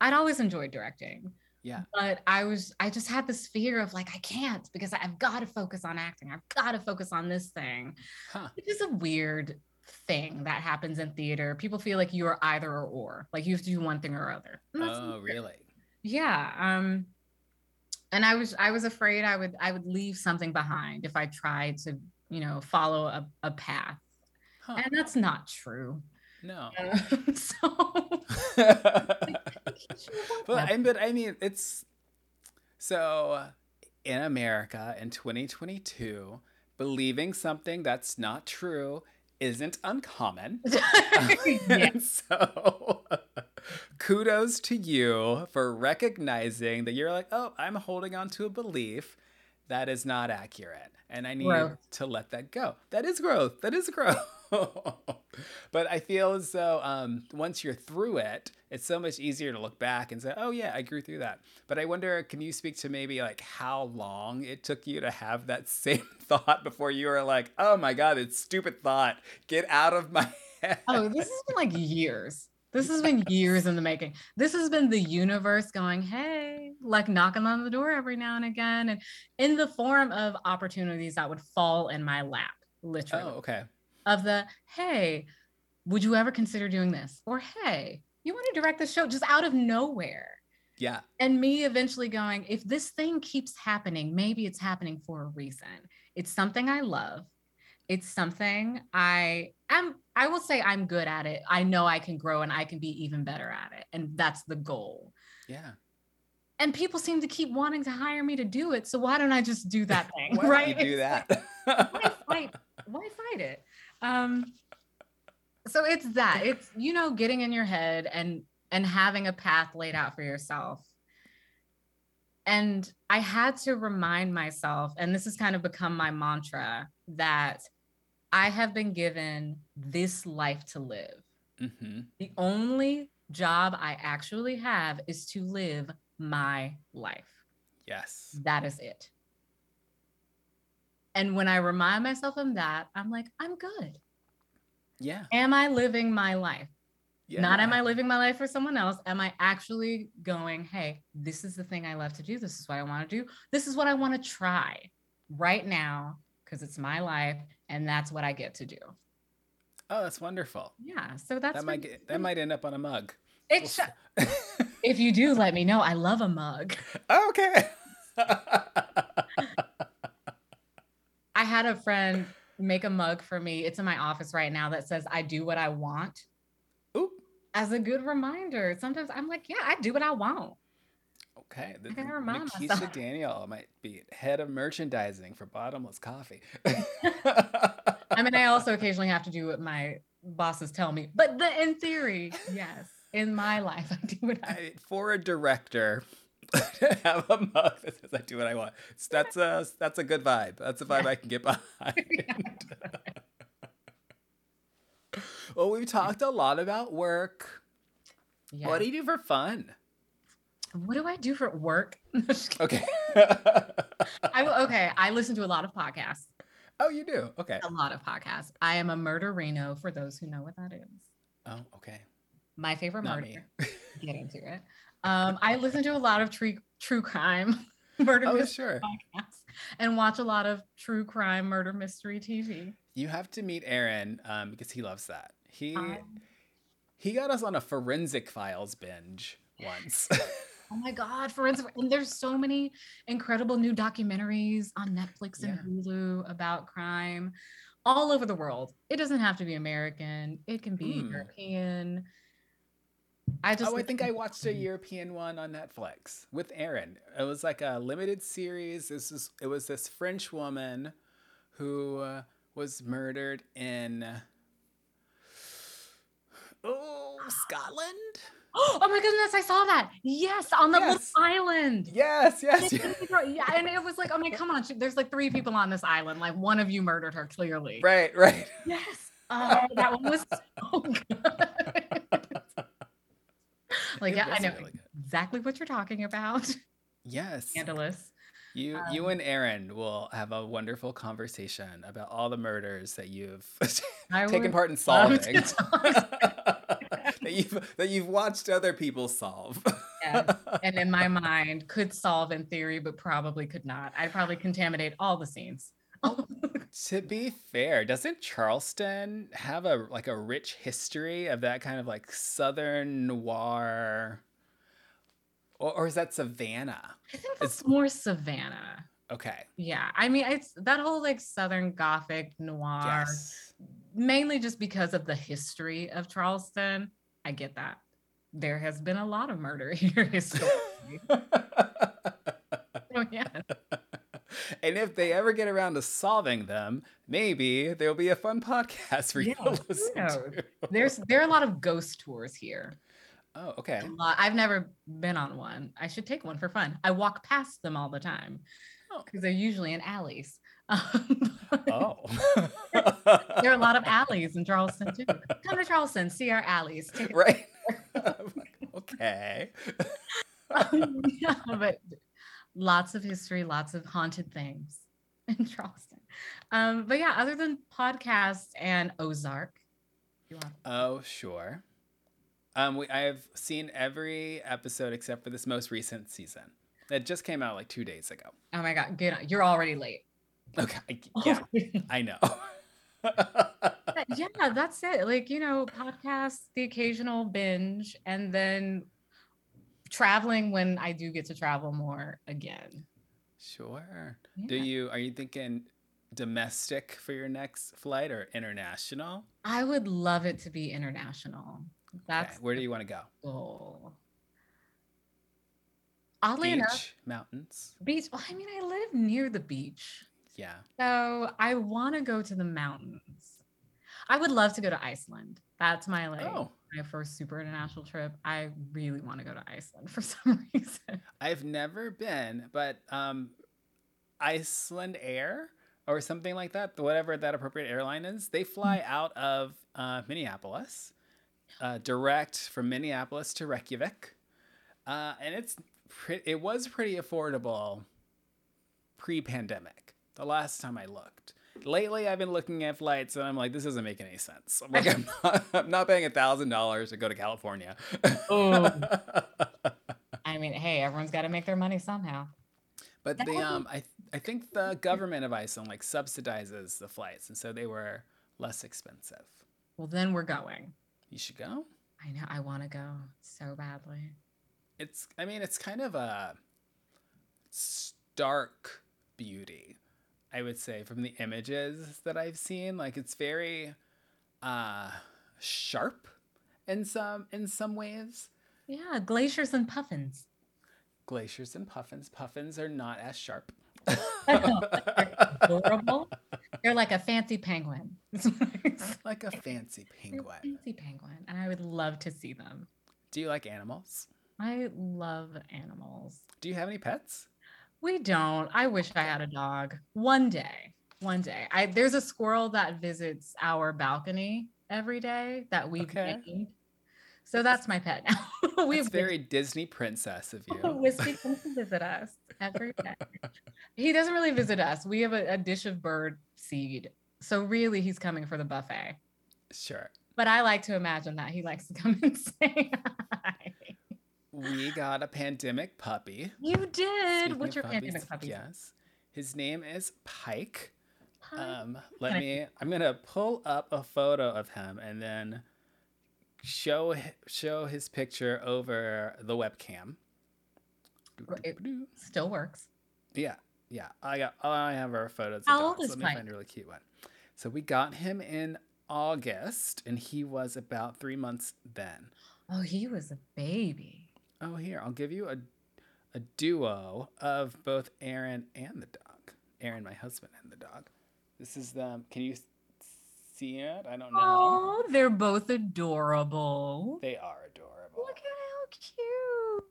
[SPEAKER 2] I'd always enjoyed directing
[SPEAKER 1] Yeah.
[SPEAKER 2] but I was I just had this fear of like I can't because I've got to focus on acting. I've got to focus on this thing.
[SPEAKER 1] Huh.
[SPEAKER 2] Which is a weird thing that happens in theater. People feel like you are either or or like you have to do one thing or other.
[SPEAKER 1] Oh, really?
[SPEAKER 2] Yeah. Um and I was I was afraid I would I would leave something behind if I tried to, you know, follow a, a path.
[SPEAKER 1] Huh.
[SPEAKER 2] And that's not true.
[SPEAKER 1] No.
[SPEAKER 2] Um, so
[SPEAKER 1] but I but I mean it's so in America in 2022, believing something that's not true isn't uncommon. so kudos to you for recognizing that you're like, oh, I'm holding on to a belief that is not accurate. And I need
[SPEAKER 2] Growth.
[SPEAKER 1] to let that go. That is growth. That is growth. but I feel as though um, once you're through it, it's so much easier to look back and say, oh, yeah, I grew through that. But I wonder, can you speak to maybe like how long it took you to have that same thought before you were like, oh my God, it's stupid thought. Get out of my head.
[SPEAKER 2] Oh, this has been like years. This has been years in the making. This has been the universe going, hey, like knocking on the door every now and again, and in the form of opportunities that would fall in my lap, literally.
[SPEAKER 1] Oh, okay.
[SPEAKER 2] Of the, hey, would you ever consider doing this? Or hey, you want to direct the show just out of nowhere.
[SPEAKER 1] Yeah.
[SPEAKER 2] And me eventually going, if this thing keeps happening, maybe it's happening for a reason. It's something I love. It's something I am, I will say I'm good at it. I know I can grow and I can be even better at it. And that's the goal.
[SPEAKER 1] Yeah.
[SPEAKER 2] And people seem to keep wanting to hire me to do it. So why don't I just do that thing?
[SPEAKER 1] Why
[SPEAKER 2] right?
[SPEAKER 1] you do that?
[SPEAKER 2] why fight? Why fight it? Um, so it's that. It's you know, getting in your head and and having a path laid out for yourself. And I had to remind myself, and this has kind of become my mantra, that I have been given this life to live.
[SPEAKER 1] hmm
[SPEAKER 2] The only job I actually have is to live my life.
[SPEAKER 1] Yes.
[SPEAKER 2] That is it. And when I remind myself of that, I'm like, I'm good.
[SPEAKER 1] Yeah.
[SPEAKER 2] Am I living my life?
[SPEAKER 1] yeah.
[SPEAKER 2] Not am I living my life for someone else? Am I actually going, hey, this is the thing I love to do. This is what I want to do. This is what I want to try right now because it's my life and that's what I get to do.
[SPEAKER 1] Oh, that's wonderful.
[SPEAKER 2] Yeah, so that's
[SPEAKER 1] that might get, that might end up on a mug.
[SPEAKER 2] It sh- if you do, let me know. I love a mug.
[SPEAKER 1] Okay.
[SPEAKER 2] I had a friend make a mug for me. It's in my office right now that says "I do what I want."
[SPEAKER 1] Oop.
[SPEAKER 2] As a good reminder, sometimes I'm like, "Yeah, I do what I want."
[SPEAKER 1] Okay. The,
[SPEAKER 2] I gotta remind
[SPEAKER 1] Nikisha
[SPEAKER 2] myself.
[SPEAKER 1] Daniel might be head of merchandising for Bottomless Coffee.
[SPEAKER 2] I mean, I also occasionally have to do what my bosses tell me, but the, in theory, yes, in my life, I do what I.
[SPEAKER 1] I, for a director to have a mug that says I do what I want. So that's a that's a good vibe. That's a vibe
[SPEAKER 2] Yeah.
[SPEAKER 1] I can get behind. well, we've talked a lot about work.
[SPEAKER 2] Yeah.
[SPEAKER 1] What do you do for fun?
[SPEAKER 2] What do I do for work?
[SPEAKER 1] Okay.
[SPEAKER 2] I okay. I listen to a lot of podcasts.
[SPEAKER 1] oh, you do. Okay.
[SPEAKER 2] A lot of podcasts. I am a murderino for those who know what that is.
[SPEAKER 1] Oh, okay.
[SPEAKER 2] My favorite
[SPEAKER 1] Not
[SPEAKER 2] murder. Get into it. Um, I listen to a lot of true true crime murder
[SPEAKER 1] Oh, sure.
[SPEAKER 2] podcasts and watch a lot of true crime murder mystery TV.
[SPEAKER 1] You have to meet Aaron um, because he loves that. He
[SPEAKER 2] Um,
[SPEAKER 1] he got us on a forensic files binge once.
[SPEAKER 2] Oh my God, forensic. And there's so many incredible new documentaries on Netflix and
[SPEAKER 1] Yeah.
[SPEAKER 2] Hulu about crime all over the world. It doesn't have to be American, it can be
[SPEAKER 1] Hmm.
[SPEAKER 2] European. I just
[SPEAKER 1] oh, I think I watched a European one on Netflix with Aaron. It was like a limited series. This is it was this French woman who uh, was murdered in oh Scotland.
[SPEAKER 2] Oh my goodness, I saw that. Yes, on the
[SPEAKER 1] Yes.
[SPEAKER 2] little island.
[SPEAKER 1] Yes, yes.
[SPEAKER 2] it
[SPEAKER 1] yes.
[SPEAKER 2] couldn't figure out- Yeah, and it was like, oh my, come on. There's like three people on this island. Like one of you murdered her, clearly.
[SPEAKER 1] right, right.
[SPEAKER 2] Yes. Oh, that one was so good. like,
[SPEAKER 1] It
[SPEAKER 2] yeah, I know
[SPEAKER 1] really
[SPEAKER 2] exactly what you're talking about.
[SPEAKER 1] Yes.
[SPEAKER 2] Scandalous.
[SPEAKER 1] You
[SPEAKER 2] Um,
[SPEAKER 1] you and Aaron will have a wonderful conversation about all the murders that you've taken part in solving. that you've that you've watched other people solve.
[SPEAKER 2] Yes. and in my mind, could solve in theory, but probably could not. I'd probably contaminate all the scenes.
[SPEAKER 1] Oh, to be fair, doesn't Charleston have a like a rich history of that kind of like southern noir? Or, or is that Savannah?
[SPEAKER 2] I think that's
[SPEAKER 1] It's-
[SPEAKER 2] more Savannah.
[SPEAKER 1] Okay.
[SPEAKER 2] Yeah. I mean, it's that whole like Southern Gothic noir,
[SPEAKER 1] Yes.
[SPEAKER 2] mainly just because of the history of Charleston. I get that. There has been a lot of murder here historically. oh, yeah.
[SPEAKER 1] and if they ever get around to solving them, maybe there'll be a fun podcast for you
[SPEAKER 2] Yeah,
[SPEAKER 1] to listen
[SPEAKER 2] knows?
[SPEAKER 1] to.
[SPEAKER 2] There's there are a lot of ghost tours here.
[SPEAKER 1] Oh, okay.
[SPEAKER 2] I've never been on one. I should take one for fun. I walk past them all the time
[SPEAKER 1] Oh.
[SPEAKER 2] because they're usually in alleys. Um,
[SPEAKER 1] Oh.
[SPEAKER 2] there are a lot of alleys in Charleston too. Come to Charleston, see our alleys.
[SPEAKER 1] Right. okay.
[SPEAKER 2] yeah, but lots of history, lots of haunted things in Charleston. Um, but yeah, other than podcasts and Ozark, you
[SPEAKER 1] Oh, sure. Um, we, I've seen every episode except for this most recent season. It just came out like two days ago.
[SPEAKER 2] oh my god, get on. You're already late.
[SPEAKER 1] Okay. Yeah, I know.
[SPEAKER 2] yeah, that's it. Like, you know, podcasts, the occasional binge, and then traveling when I do get to travel more again.
[SPEAKER 1] sure. Do you are you thinking domestic for your next flight or international?
[SPEAKER 2] I would love it to be international.
[SPEAKER 1] Okay,
[SPEAKER 2] That's
[SPEAKER 1] Where do you want to go?
[SPEAKER 2] goal. Oddly enough,
[SPEAKER 1] mountains.
[SPEAKER 2] beach. Well, I mean, I live near the beach.
[SPEAKER 1] Yeah.
[SPEAKER 2] So I want to go to the mountains. I would love to go to Iceland. That's my like
[SPEAKER 1] Oh,
[SPEAKER 2] my first super international trip. I really want to go to Iceland for some reason.
[SPEAKER 1] I've never been, but um, Icelandair or something like that, whatever that appropriate airline is, they fly out of uh, Minneapolis, uh, direct from Minneapolis to Reykjavik, uh, and it's pre- it was pretty affordable pre-pandemic. The last time I looked. Lately, I've been looking at flights, and I'm like, this doesn't make any sense. I'm like, I'm not, I'm not paying a thousand dollars to go to California.
[SPEAKER 2] Oh. I mean, hey, everyone's got to make their money somehow.
[SPEAKER 1] But the um, I I think the government of Iceland like subsidizes the flights, and so they were less expensive.
[SPEAKER 2] Well, then we're going.
[SPEAKER 1] You should go.
[SPEAKER 2] I know. I want to go so badly.
[SPEAKER 1] It's I mean it's kind of a stark beauty I would say from the images that I've seen, like it's very uh sharp in some in some ways.
[SPEAKER 2] Yeah, glaciers and puffins.
[SPEAKER 1] Glaciers and puffins. Puffins are not as sharp.
[SPEAKER 2] They're adorable. They're like a fancy penguin.
[SPEAKER 1] like a fancy penguin.
[SPEAKER 2] fancy penguin, and I would love to see them.
[SPEAKER 1] Do you like animals?
[SPEAKER 2] I love animals.
[SPEAKER 1] Do you have any pets?
[SPEAKER 2] We don't. I wish I had a dog. One day. One day. I there's a squirrel that visits our balcony every day that we've
[SPEAKER 1] Okay.
[SPEAKER 2] named. So that's my pet now. we have
[SPEAKER 1] very Disney princess of oh, you.
[SPEAKER 2] Whiskey comes to visit us every day. He doesn't really visit us. We have a, a dish of bird seed. So really he's coming for the buffet.
[SPEAKER 1] Sure.
[SPEAKER 2] But I like to imagine that he likes to come and say hi.
[SPEAKER 1] We got a pandemic puppy.
[SPEAKER 2] You did.
[SPEAKER 1] Speaking
[SPEAKER 2] What's your pandemic puppy?
[SPEAKER 1] Yes. His name is Pike.
[SPEAKER 2] Hi.
[SPEAKER 1] Um, let
[SPEAKER 2] Can I-
[SPEAKER 1] me. I'm gonna pull up a photo of him and then show show his picture over the webcam.
[SPEAKER 2] It- Still works.
[SPEAKER 1] Yeah, yeah. I got. I have our photos.
[SPEAKER 2] How old is
[SPEAKER 1] Let me
[SPEAKER 2] Pike?
[SPEAKER 1] find a really cute one. So we got him in August, and he was about three months then.
[SPEAKER 2] Oh, he was a baby.
[SPEAKER 1] Oh, here I'll give you a a duo of both Aaron and the dog. Aaron, my husband, and the dog. This is them. Can you see it? I don't know.
[SPEAKER 2] Oh, they're both adorable.
[SPEAKER 1] They are adorable.
[SPEAKER 2] Look at how cute.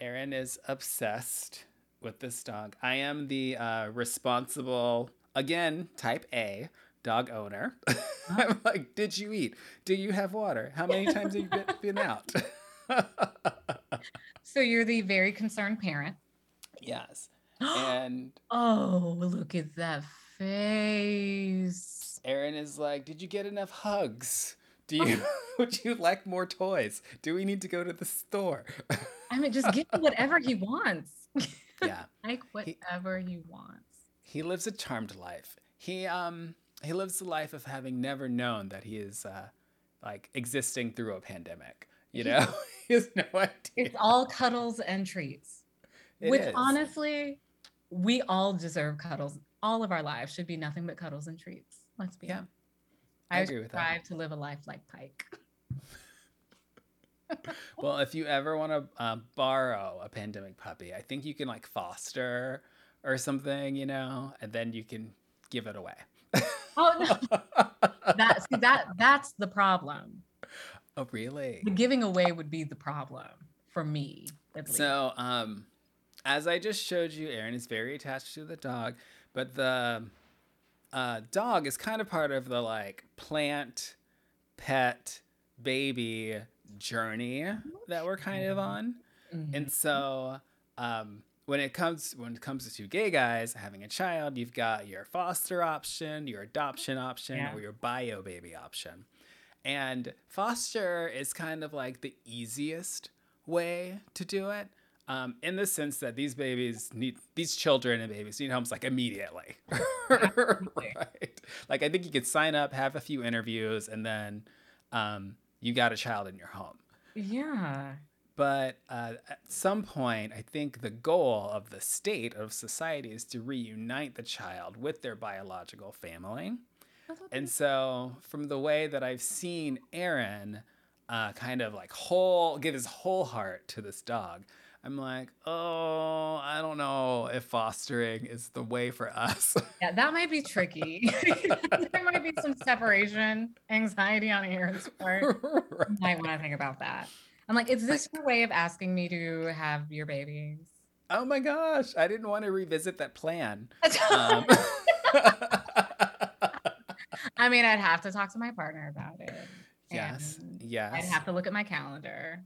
[SPEAKER 1] Aaron is obsessed with this dog. I am the uh, responsible, again, type A dog owner. I'm like, did you eat? Do you have water? How many times have you been, been out?
[SPEAKER 2] So you're the very concerned parent.
[SPEAKER 1] yes. And
[SPEAKER 2] oh, look at that face.
[SPEAKER 1] Aaron is like, did you get enough hugs? Do you would you like more toys? Do we need to go to the store?
[SPEAKER 2] I mean, just give him whatever he wants.
[SPEAKER 1] yeah.
[SPEAKER 2] like
[SPEAKER 1] He-
[SPEAKER 2] whatever he wants.
[SPEAKER 1] He lives a charmed life. He um he lives the life of having never known that he is uh like existing through a pandemic. You know, he has no idea.
[SPEAKER 2] It's all cuddles and treats.
[SPEAKER 1] It
[SPEAKER 2] Which
[SPEAKER 1] is.
[SPEAKER 2] honestly, we all deserve cuddles. All of our lives should be nothing but cuddles and treats. Let's be
[SPEAKER 1] Yeah,
[SPEAKER 2] honest.
[SPEAKER 1] I
[SPEAKER 2] I,
[SPEAKER 1] agree with that.
[SPEAKER 2] strive to live a life like Pike.
[SPEAKER 1] well, if you ever want to uh, borrow a pandemic puppy, I think you can like foster or something, you know, and then you can give it away.
[SPEAKER 2] Oh no, that see, that that's the problem.
[SPEAKER 1] Oh, really?
[SPEAKER 2] The giving away would be the problem for me.
[SPEAKER 1] So, um, as I just showed you, Aaron is very attached to the dog, but the uh, dog is kind of part of the like plant, pet, baby journey that we're kind of on.
[SPEAKER 2] Mhm.
[SPEAKER 1] And so, um, when it comes when it comes to two gay guys having a child, you've got your foster option, your adoption option,
[SPEAKER 2] Yeah.
[SPEAKER 1] or your bio baby option. And foster is kind of like the easiest way to do it. Um, in the sense that these babies need these children and babies need homes like immediately. Right. Like I think you could sign up, have a few interviews, and then um, you got a child in your home
[SPEAKER 2] yeah.
[SPEAKER 1] but uh, at some point, I think the goal of the state of society is to reunite the child with their biological family. And so, from the way that I've seen Aaron uh, kind of like whole give his whole heart to this dog, I'm like, oh, I don't know if fostering is the way for us.
[SPEAKER 2] Yeah, that might be tricky. there might be some separation anxiety on Aaron's part. You might want to think about that. I'm like, is this your way of asking me to have your babies?
[SPEAKER 1] oh my gosh, I didn't want to revisit that plan. Um,
[SPEAKER 2] I mean, I'd have to talk to my partner about it.
[SPEAKER 1] yes, yes.
[SPEAKER 2] I'd have to look at my calendar.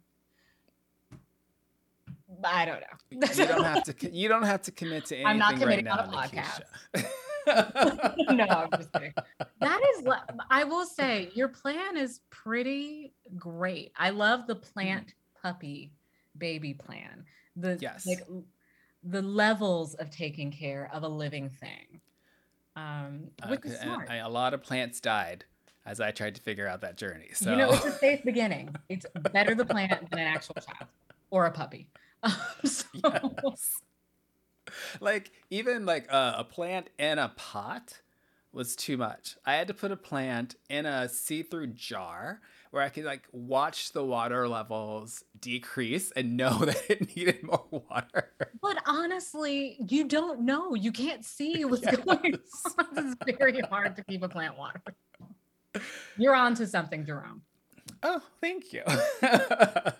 [SPEAKER 2] I don't know.
[SPEAKER 1] you don't have to. You don't have to commit to anything
[SPEAKER 2] I'm not
[SPEAKER 1] right
[SPEAKER 2] committing
[SPEAKER 1] now,
[SPEAKER 2] on a podcast. No, I'm just kidding. That is, I will say, your plan is pretty great. I love the plant mm-hmm. puppy baby plan. The
[SPEAKER 1] Yes.
[SPEAKER 2] like the levels of taking care of a living thing, um, which
[SPEAKER 1] Okay,
[SPEAKER 2] is smart.
[SPEAKER 1] I- a lot of plants died as I tried to figure out that journey. So
[SPEAKER 2] You know, it's a safe beginning. It's better the plant than an actual child or a puppy. Um, so-
[SPEAKER 1] yes. like even like uh, a plant in a pot was too much. I had to put a plant in a see-through jar where I could like watch the water levels decrease and know that it needed more water.
[SPEAKER 2] But honestly, you don't know. You can't see what's yes. going on. It's very hard to keep a plant water. You're on to something, Jerome.
[SPEAKER 1] Oh, thank you.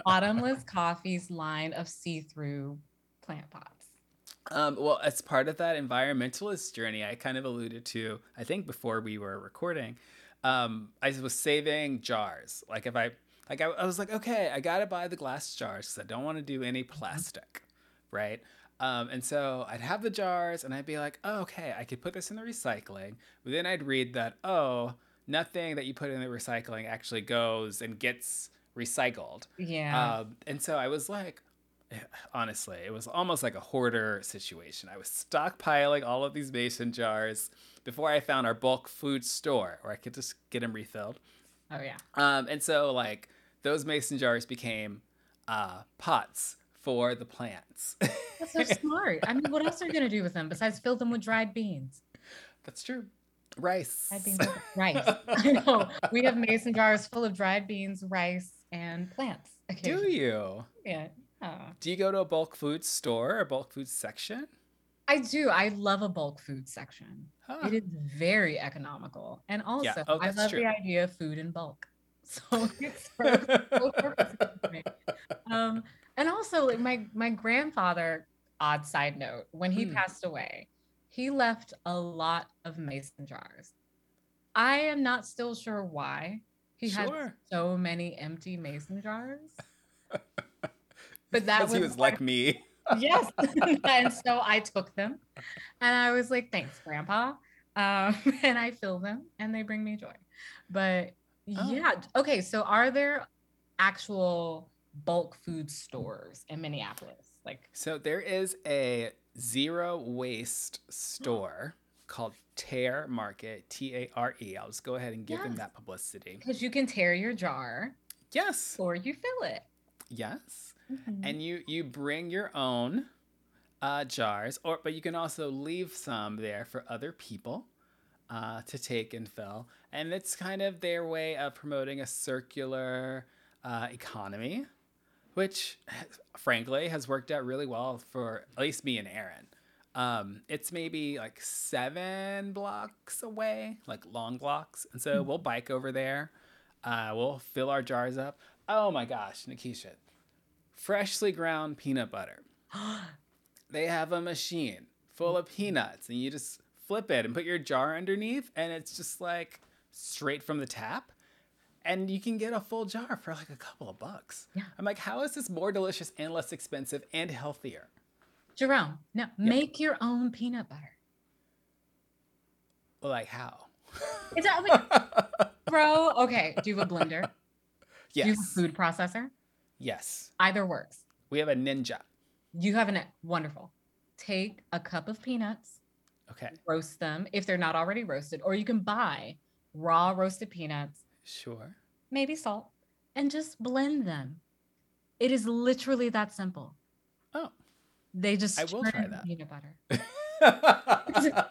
[SPEAKER 2] Bottomless Coffee's line of see-through plant pots.
[SPEAKER 1] Um, well, as part of that environmentalist journey, I kind of alluded to, I think before we were recording, um, I was saving jars. Like if I, like I, I was like, okay, I gotta buy the glass jars because I don't want to do any mm-hmm. plastic, right? Um, and so I'd have the jars and I'd be like, oh, okay, I could put this in the recycling. But then I'd read that, oh, nothing that you put in the recycling actually goes and gets recycled.
[SPEAKER 2] Yeah.
[SPEAKER 1] Um, and so I was like, honestly, it was almost like a hoarder situation. I was stockpiling all of these mason jars before I found our bulk food store where I could just get them refilled.
[SPEAKER 2] Oh yeah.
[SPEAKER 1] Um, and so like those mason jars became uh, pots for the plants.
[SPEAKER 2] That's so smart. I mean, what else are you gonna do with them besides fill them with dried beans?
[SPEAKER 1] That's true. Rice.
[SPEAKER 2] Dried beans, rice. I know. We have mason jars full of dried beans, rice, and plants.
[SPEAKER 1] Do you?
[SPEAKER 2] Yeah.
[SPEAKER 1] Oh. Do you go to a bulk food store or bulk food section?
[SPEAKER 2] I do. I love a bulk food section. Huh. It is very economical. And also, yeah. oh, I love true. the idea of food in bulk. So it's good for me. um, and also like my my grandfather, odd side note, when he hmm. passed away, he left a lot of mason jars. I am not still sure why he sure. had so many empty mason jars.
[SPEAKER 1] But that was Because he was like me.
[SPEAKER 2] Yes. and so I took them and I was like, thanks, Grandpa. Um, and I fill them and they bring me joy. But oh. yeah. Okay. So are there actual bulk food stores in Minneapolis? Like,
[SPEAKER 1] so there is a zero waste store called Tare Market, T A R E. I'll just go ahead and give yes. them that publicity.
[SPEAKER 2] Because you can tare your jar.
[SPEAKER 1] Yes.
[SPEAKER 2] Or you fill it.
[SPEAKER 1] Yes mm-hmm. and you you bring your own uh, jars, or but you can also leave some there for other people uh, to take and fill, and it's kind of their way of promoting a circular uh, economy, which frankly has worked out really well for at least me and Aaron. Um, it's maybe like seven blocks away, like long blocks, and so mm-hmm. we'll bike over there. Uh, we'll fill our jars up. Oh my gosh, Nikisha, freshly ground peanut butter. they have a machine full of peanuts, and you just flip it and put your jar underneath, and it's just like straight from the tap. And you can get a full jar for like a couple of bucks.
[SPEAKER 2] Yeah.
[SPEAKER 1] I'm like, how is this more delicious and less expensive and healthier?
[SPEAKER 2] Jerome, no, make your own peanut butter.
[SPEAKER 1] Well, like how?
[SPEAKER 2] Is that like, bro? Okay, do you have a blender?
[SPEAKER 1] Yes.
[SPEAKER 2] Do you have a food processor?
[SPEAKER 1] Yes.
[SPEAKER 2] Either works.
[SPEAKER 1] We have a ninja.
[SPEAKER 2] You have a wonderful. Take a cup of peanuts.
[SPEAKER 1] Okay.
[SPEAKER 2] Roast them if they're not already roasted, or you can buy raw roasted peanuts.
[SPEAKER 1] Sure.
[SPEAKER 2] Maybe salt, and just blend them. It is literally that simple.
[SPEAKER 1] Oh.
[SPEAKER 2] They just
[SPEAKER 1] I will try that.
[SPEAKER 2] peanut butter.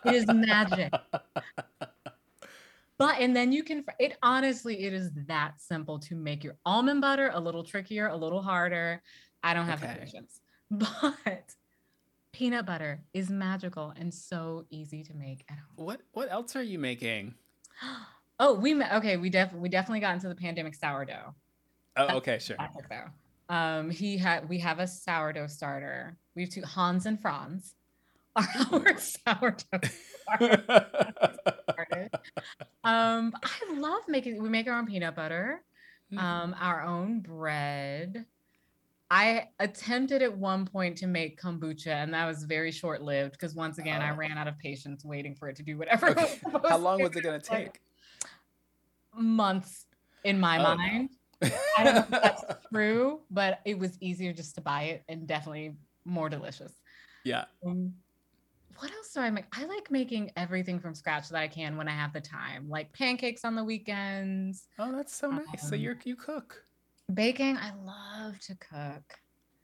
[SPEAKER 2] it is magic. But and then you can it honestly it is that simple to make your almond butter a little trickier, a little harder. I don't have okay. the patience. But peanut butter is magical and so easy to make at home.
[SPEAKER 1] What what else are you making?
[SPEAKER 2] Oh, we met okay, we definitely we definitely got into the pandemic sourdough.
[SPEAKER 1] Oh, That's okay, sure.
[SPEAKER 2] Though. Um, he had we have a sourdough starter. We have two Hans and Franz our sourdough um, I love making. We make our own peanut butter, mm-hmm. um, our own bread. I attempted at one point to make kombucha, and that was very short lived because once again, oh. I ran out of patience waiting for it to do whatever. Okay.
[SPEAKER 1] How long was it going to take?
[SPEAKER 2] months in my oh, mind. No. I don't know if that's true, but it was easier just to buy it and definitely more delicious.
[SPEAKER 1] Yeah. Um,
[SPEAKER 2] what else do I make? I like making everything from scratch that I can when I have the time, like pancakes on the weekends.
[SPEAKER 1] Oh, that's so nice. Um, so you you cook.
[SPEAKER 2] Baking, I love to cook.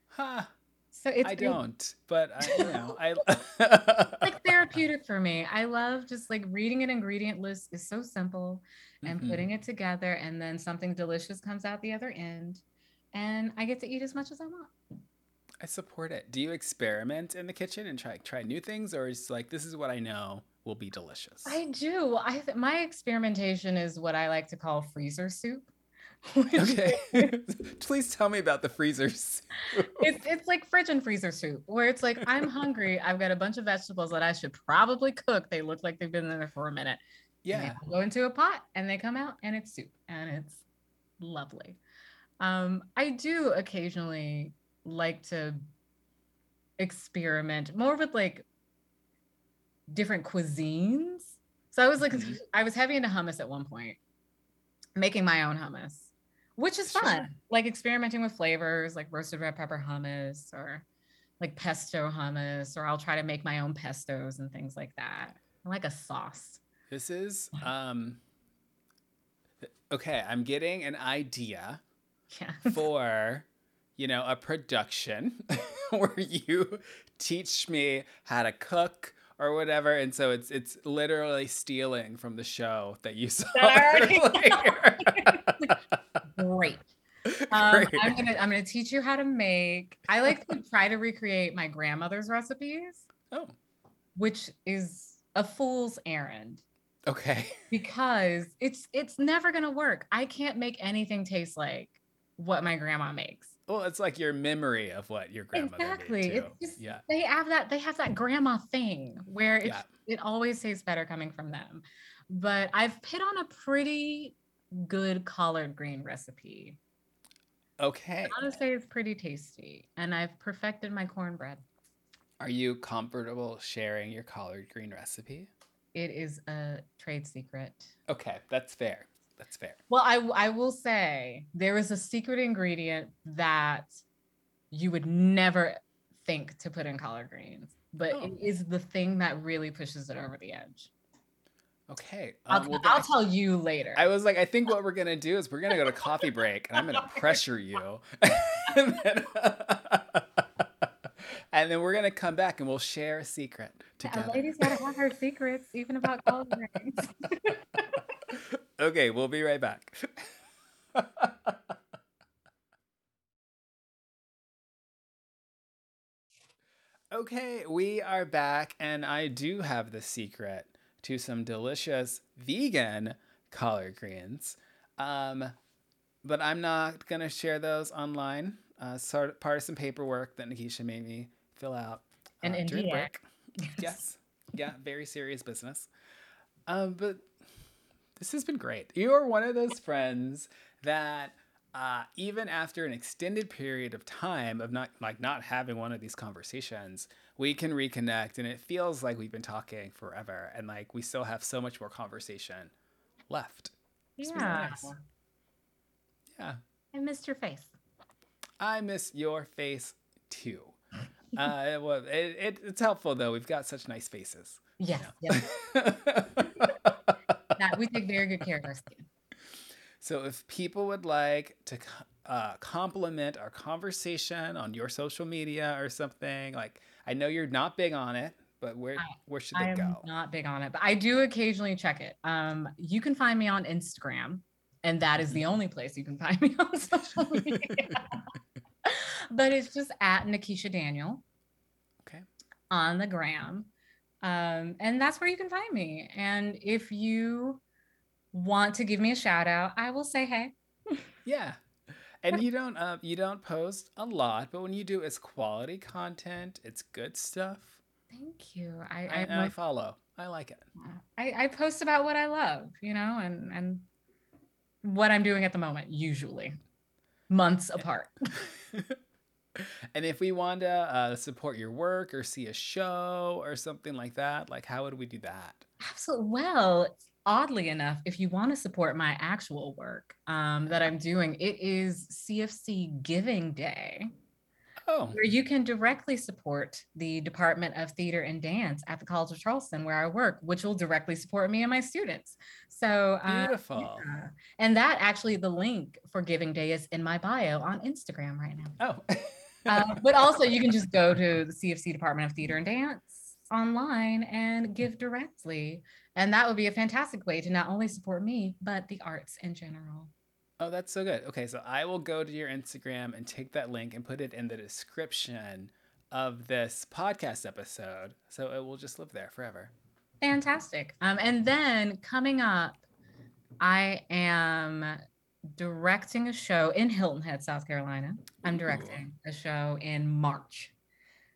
[SPEAKER 1] Huh.
[SPEAKER 2] So it's
[SPEAKER 1] I don't, but I, you know, I
[SPEAKER 2] like therapeutic for me. I love just like reading an ingredient list is so simple and
[SPEAKER 1] Mhm.
[SPEAKER 2] putting it together and then something delicious comes out the other end and I get to eat as much as I want.
[SPEAKER 1] I support it. Do you experiment in the kitchen and try try new things, or is like this is what I know will be delicious?
[SPEAKER 2] I do. I th- my experimentation is what I like to call freezer soup.
[SPEAKER 1] Okay. Please tell me about the freezers.
[SPEAKER 2] it's it's like fridge and freezer soup where it's like I'm hungry. I've got a bunch of vegetables that I should probably cook. They look like they've been there for a minute.
[SPEAKER 1] yeah.
[SPEAKER 2] go into a pot and they come out and it's soup and it's lovely. Um, I do occasionally like to experiment more with like different cuisines. So I was like,
[SPEAKER 1] Mhm.
[SPEAKER 2] I was heavy into hummus at one point, making my own hummus, which is fun.
[SPEAKER 1] Sure.
[SPEAKER 2] Like experimenting with flavors, like roasted red pepper hummus or like pesto hummus, or I'll try to make my own pestos and things like that. I like a sauce.
[SPEAKER 1] This is um okay, I'm getting an idea
[SPEAKER 2] Yeah.
[SPEAKER 1] for you know, a production where you teach me how to cook or whatever and so it's it's literally stealing from the show that you saw earlier.
[SPEAKER 2] Great. Um,
[SPEAKER 1] Great.
[SPEAKER 2] I'm gonna I'm gonna teach you how to make. I like to try to recreate my grandmother's recipes,
[SPEAKER 1] oh,
[SPEAKER 2] which is a fool's errand
[SPEAKER 1] okay.
[SPEAKER 2] because it's it's never gonna work. I can't make anything taste like what my grandma makes.
[SPEAKER 1] Well, it's like your memory of what your grandmother
[SPEAKER 2] exactly.
[SPEAKER 1] made
[SPEAKER 2] It's
[SPEAKER 1] too.
[SPEAKER 2] just
[SPEAKER 1] yeah.
[SPEAKER 2] they have that they have that grandma thing where it
[SPEAKER 1] Yeah.
[SPEAKER 2] it always tastes better coming from them. But I've hit on a pretty good collard green recipe.
[SPEAKER 1] Okay.
[SPEAKER 2] I gotta say it's pretty tasty, and I've perfected my cornbread.
[SPEAKER 1] Are you comfortable sharing your collard green recipe?
[SPEAKER 2] It is a trade secret.
[SPEAKER 1] Okay, that's fair. That's fair.
[SPEAKER 2] Well, I I will say there is a secret ingredient that you would never think to put in collard greens, but
[SPEAKER 1] Oh.
[SPEAKER 2] it is the thing that really pushes it over the edge.
[SPEAKER 1] Okay.
[SPEAKER 2] I'll,
[SPEAKER 1] um, well,
[SPEAKER 2] I'll
[SPEAKER 1] then-
[SPEAKER 2] tell you later.
[SPEAKER 1] I was like, I think what we're gonna do is we're gonna go to coffee break, and I'm gonna pressure you, and, then, and then we're gonna come back and we'll share a secret
[SPEAKER 2] a
[SPEAKER 1] together.
[SPEAKER 2] lady's gotta have her secrets, even about collard greens.
[SPEAKER 1] Okay, we'll be right back. okay, we are back, and I do have the secret to some delicious vegan collard greens. Um, but I'm not gonna share those online. Uh, sort of part of some paperwork that Nikisha made me fill out uh, the
[SPEAKER 2] NDA.
[SPEAKER 1] break. Yes, yeah, very serious business. Um, but this has been great. You are one of those friends that uh, even after an extended period of time of not like not having one of these conversations, we can reconnect, and it feels like we've been talking forever, and like we still have so much more conversation left. It's
[SPEAKER 2] Yeah.
[SPEAKER 1] nice. Yeah,
[SPEAKER 2] I missed your face.
[SPEAKER 1] I miss your face too. Uh, well, it, it, it's helpful though. We've got such nice faces.
[SPEAKER 2] Yes,
[SPEAKER 1] you know?
[SPEAKER 2] That we take very good care of our skin.
[SPEAKER 1] So if people would like to uh, compliment our conversation on your social media or something, like I know you're not big on it, but where
[SPEAKER 2] I-
[SPEAKER 1] where should they
[SPEAKER 2] I'm
[SPEAKER 1] go?
[SPEAKER 2] not big on it, but I do occasionally check it. Um, you can find me on Instagram, and that is the only place you can find me on social media. but it's just at Nikisha Daniel
[SPEAKER 1] Okay.
[SPEAKER 2] on the gram. Um, and that's where you can find me. And if you want to give me a shout out, I will say hey.
[SPEAKER 1] Yeah. And you don't um you don't post a lot, but when you do, it's quality content. It's good stuff.
[SPEAKER 2] Thank you. I
[SPEAKER 1] I,
[SPEAKER 2] I,
[SPEAKER 1] and I follow. I like it.
[SPEAKER 2] I, I post about what I love, you know, and and what I'm doing at the moment, usually months apart.
[SPEAKER 1] and if we want to uh, support your work or see a show or something like that, like how would we do that?
[SPEAKER 2] Absolutely. Well, oddly enough, if you want to support my actual work um, that I'm doing, it is CofC Giving Day,
[SPEAKER 1] Oh,
[SPEAKER 2] where you can directly support the Department of Theater and Dance at the College of Charleston, where I work, which will directly support me and my students. So, uh,
[SPEAKER 1] beautiful.
[SPEAKER 2] yeah. and that actually, the link for Giving Day is in my bio on Instagram right now.
[SPEAKER 1] Oh.
[SPEAKER 2] uh, but also, you can just go to the CofC Department of Theater and Dance online and give directly. And that would be a fantastic way to not only support me, but the arts in general.
[SPEAKER 1] Oh, that's so good. Okay, so I will go to your Instagram and take that link and put it in the description of this podcast episode. So it will just live there forever.
[SPEAKER 2] Fantastic. Um, and then coming up, I am directing a show in Hilton Head, South Carolina. I'm directing Ooh. a show in March.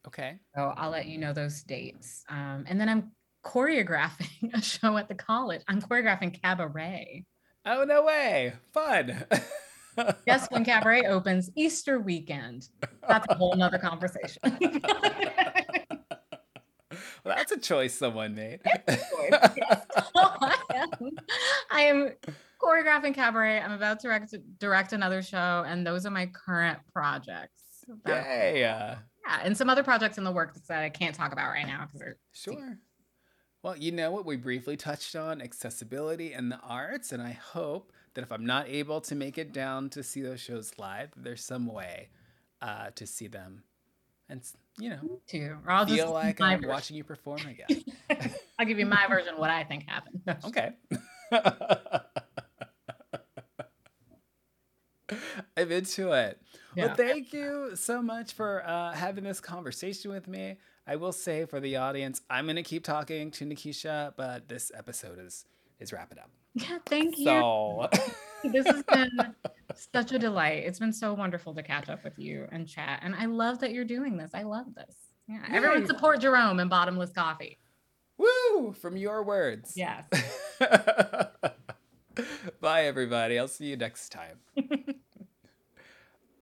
[SPEAKER 1] Okay.
[SPEAKER 2] So I'll let you know those dates. Um, and then I'm choreographing a show at the college. I'm choreographing cabaret.
[SPEAKER 1] Oh no way! Fun.
[SPEAKER 2] Yes, when cabaret opens Easter weekend. That's a whole nother conversation.
[SPEAKER 1] well, that's a choice someone made.
[SPEAKER 2] I, am, I am choreographing cabaret. I'm about to direct, direct another show, and those are my current projects.
[SPEAKER 1] Yay!
[SPEAKER 2] Yeah, and some other projects in the works that I can't talk about right now because
[SPEAKER 1] sure. Well, you know what we briefly touched on accessibility and the arts, and I hope that if I'm not able to make it down to see those shows live, there's some way uh, to see them, and you know,
[SPEAKER 2] to
[SPEAKER 1] or I'll feel like I'm version. watching you perform again.
[SPEAKER 2] I'll give you my version of what I think happened.
[SPEAKER 1] okay. I'm into it. Yeah. Well, thank you so much for uh, having this conversation with me. I will say for the audience, I'm gonna keep talking to Nikisha, but this episode is is wrapping up.
[SPEAKER 2] Yeah, thank you. So this has been such a delight. It's been so wonderful to catch up with you and chat. And I love that you're doing this. I love this. Yeah. Yay. Everyone support Jerome and bottomless coffee.
[SPEAKER 1] Woo! From your words.
[SPEAKER 2] Yes.
[SPEAKER 1] Bye everybody. I'll see you next time.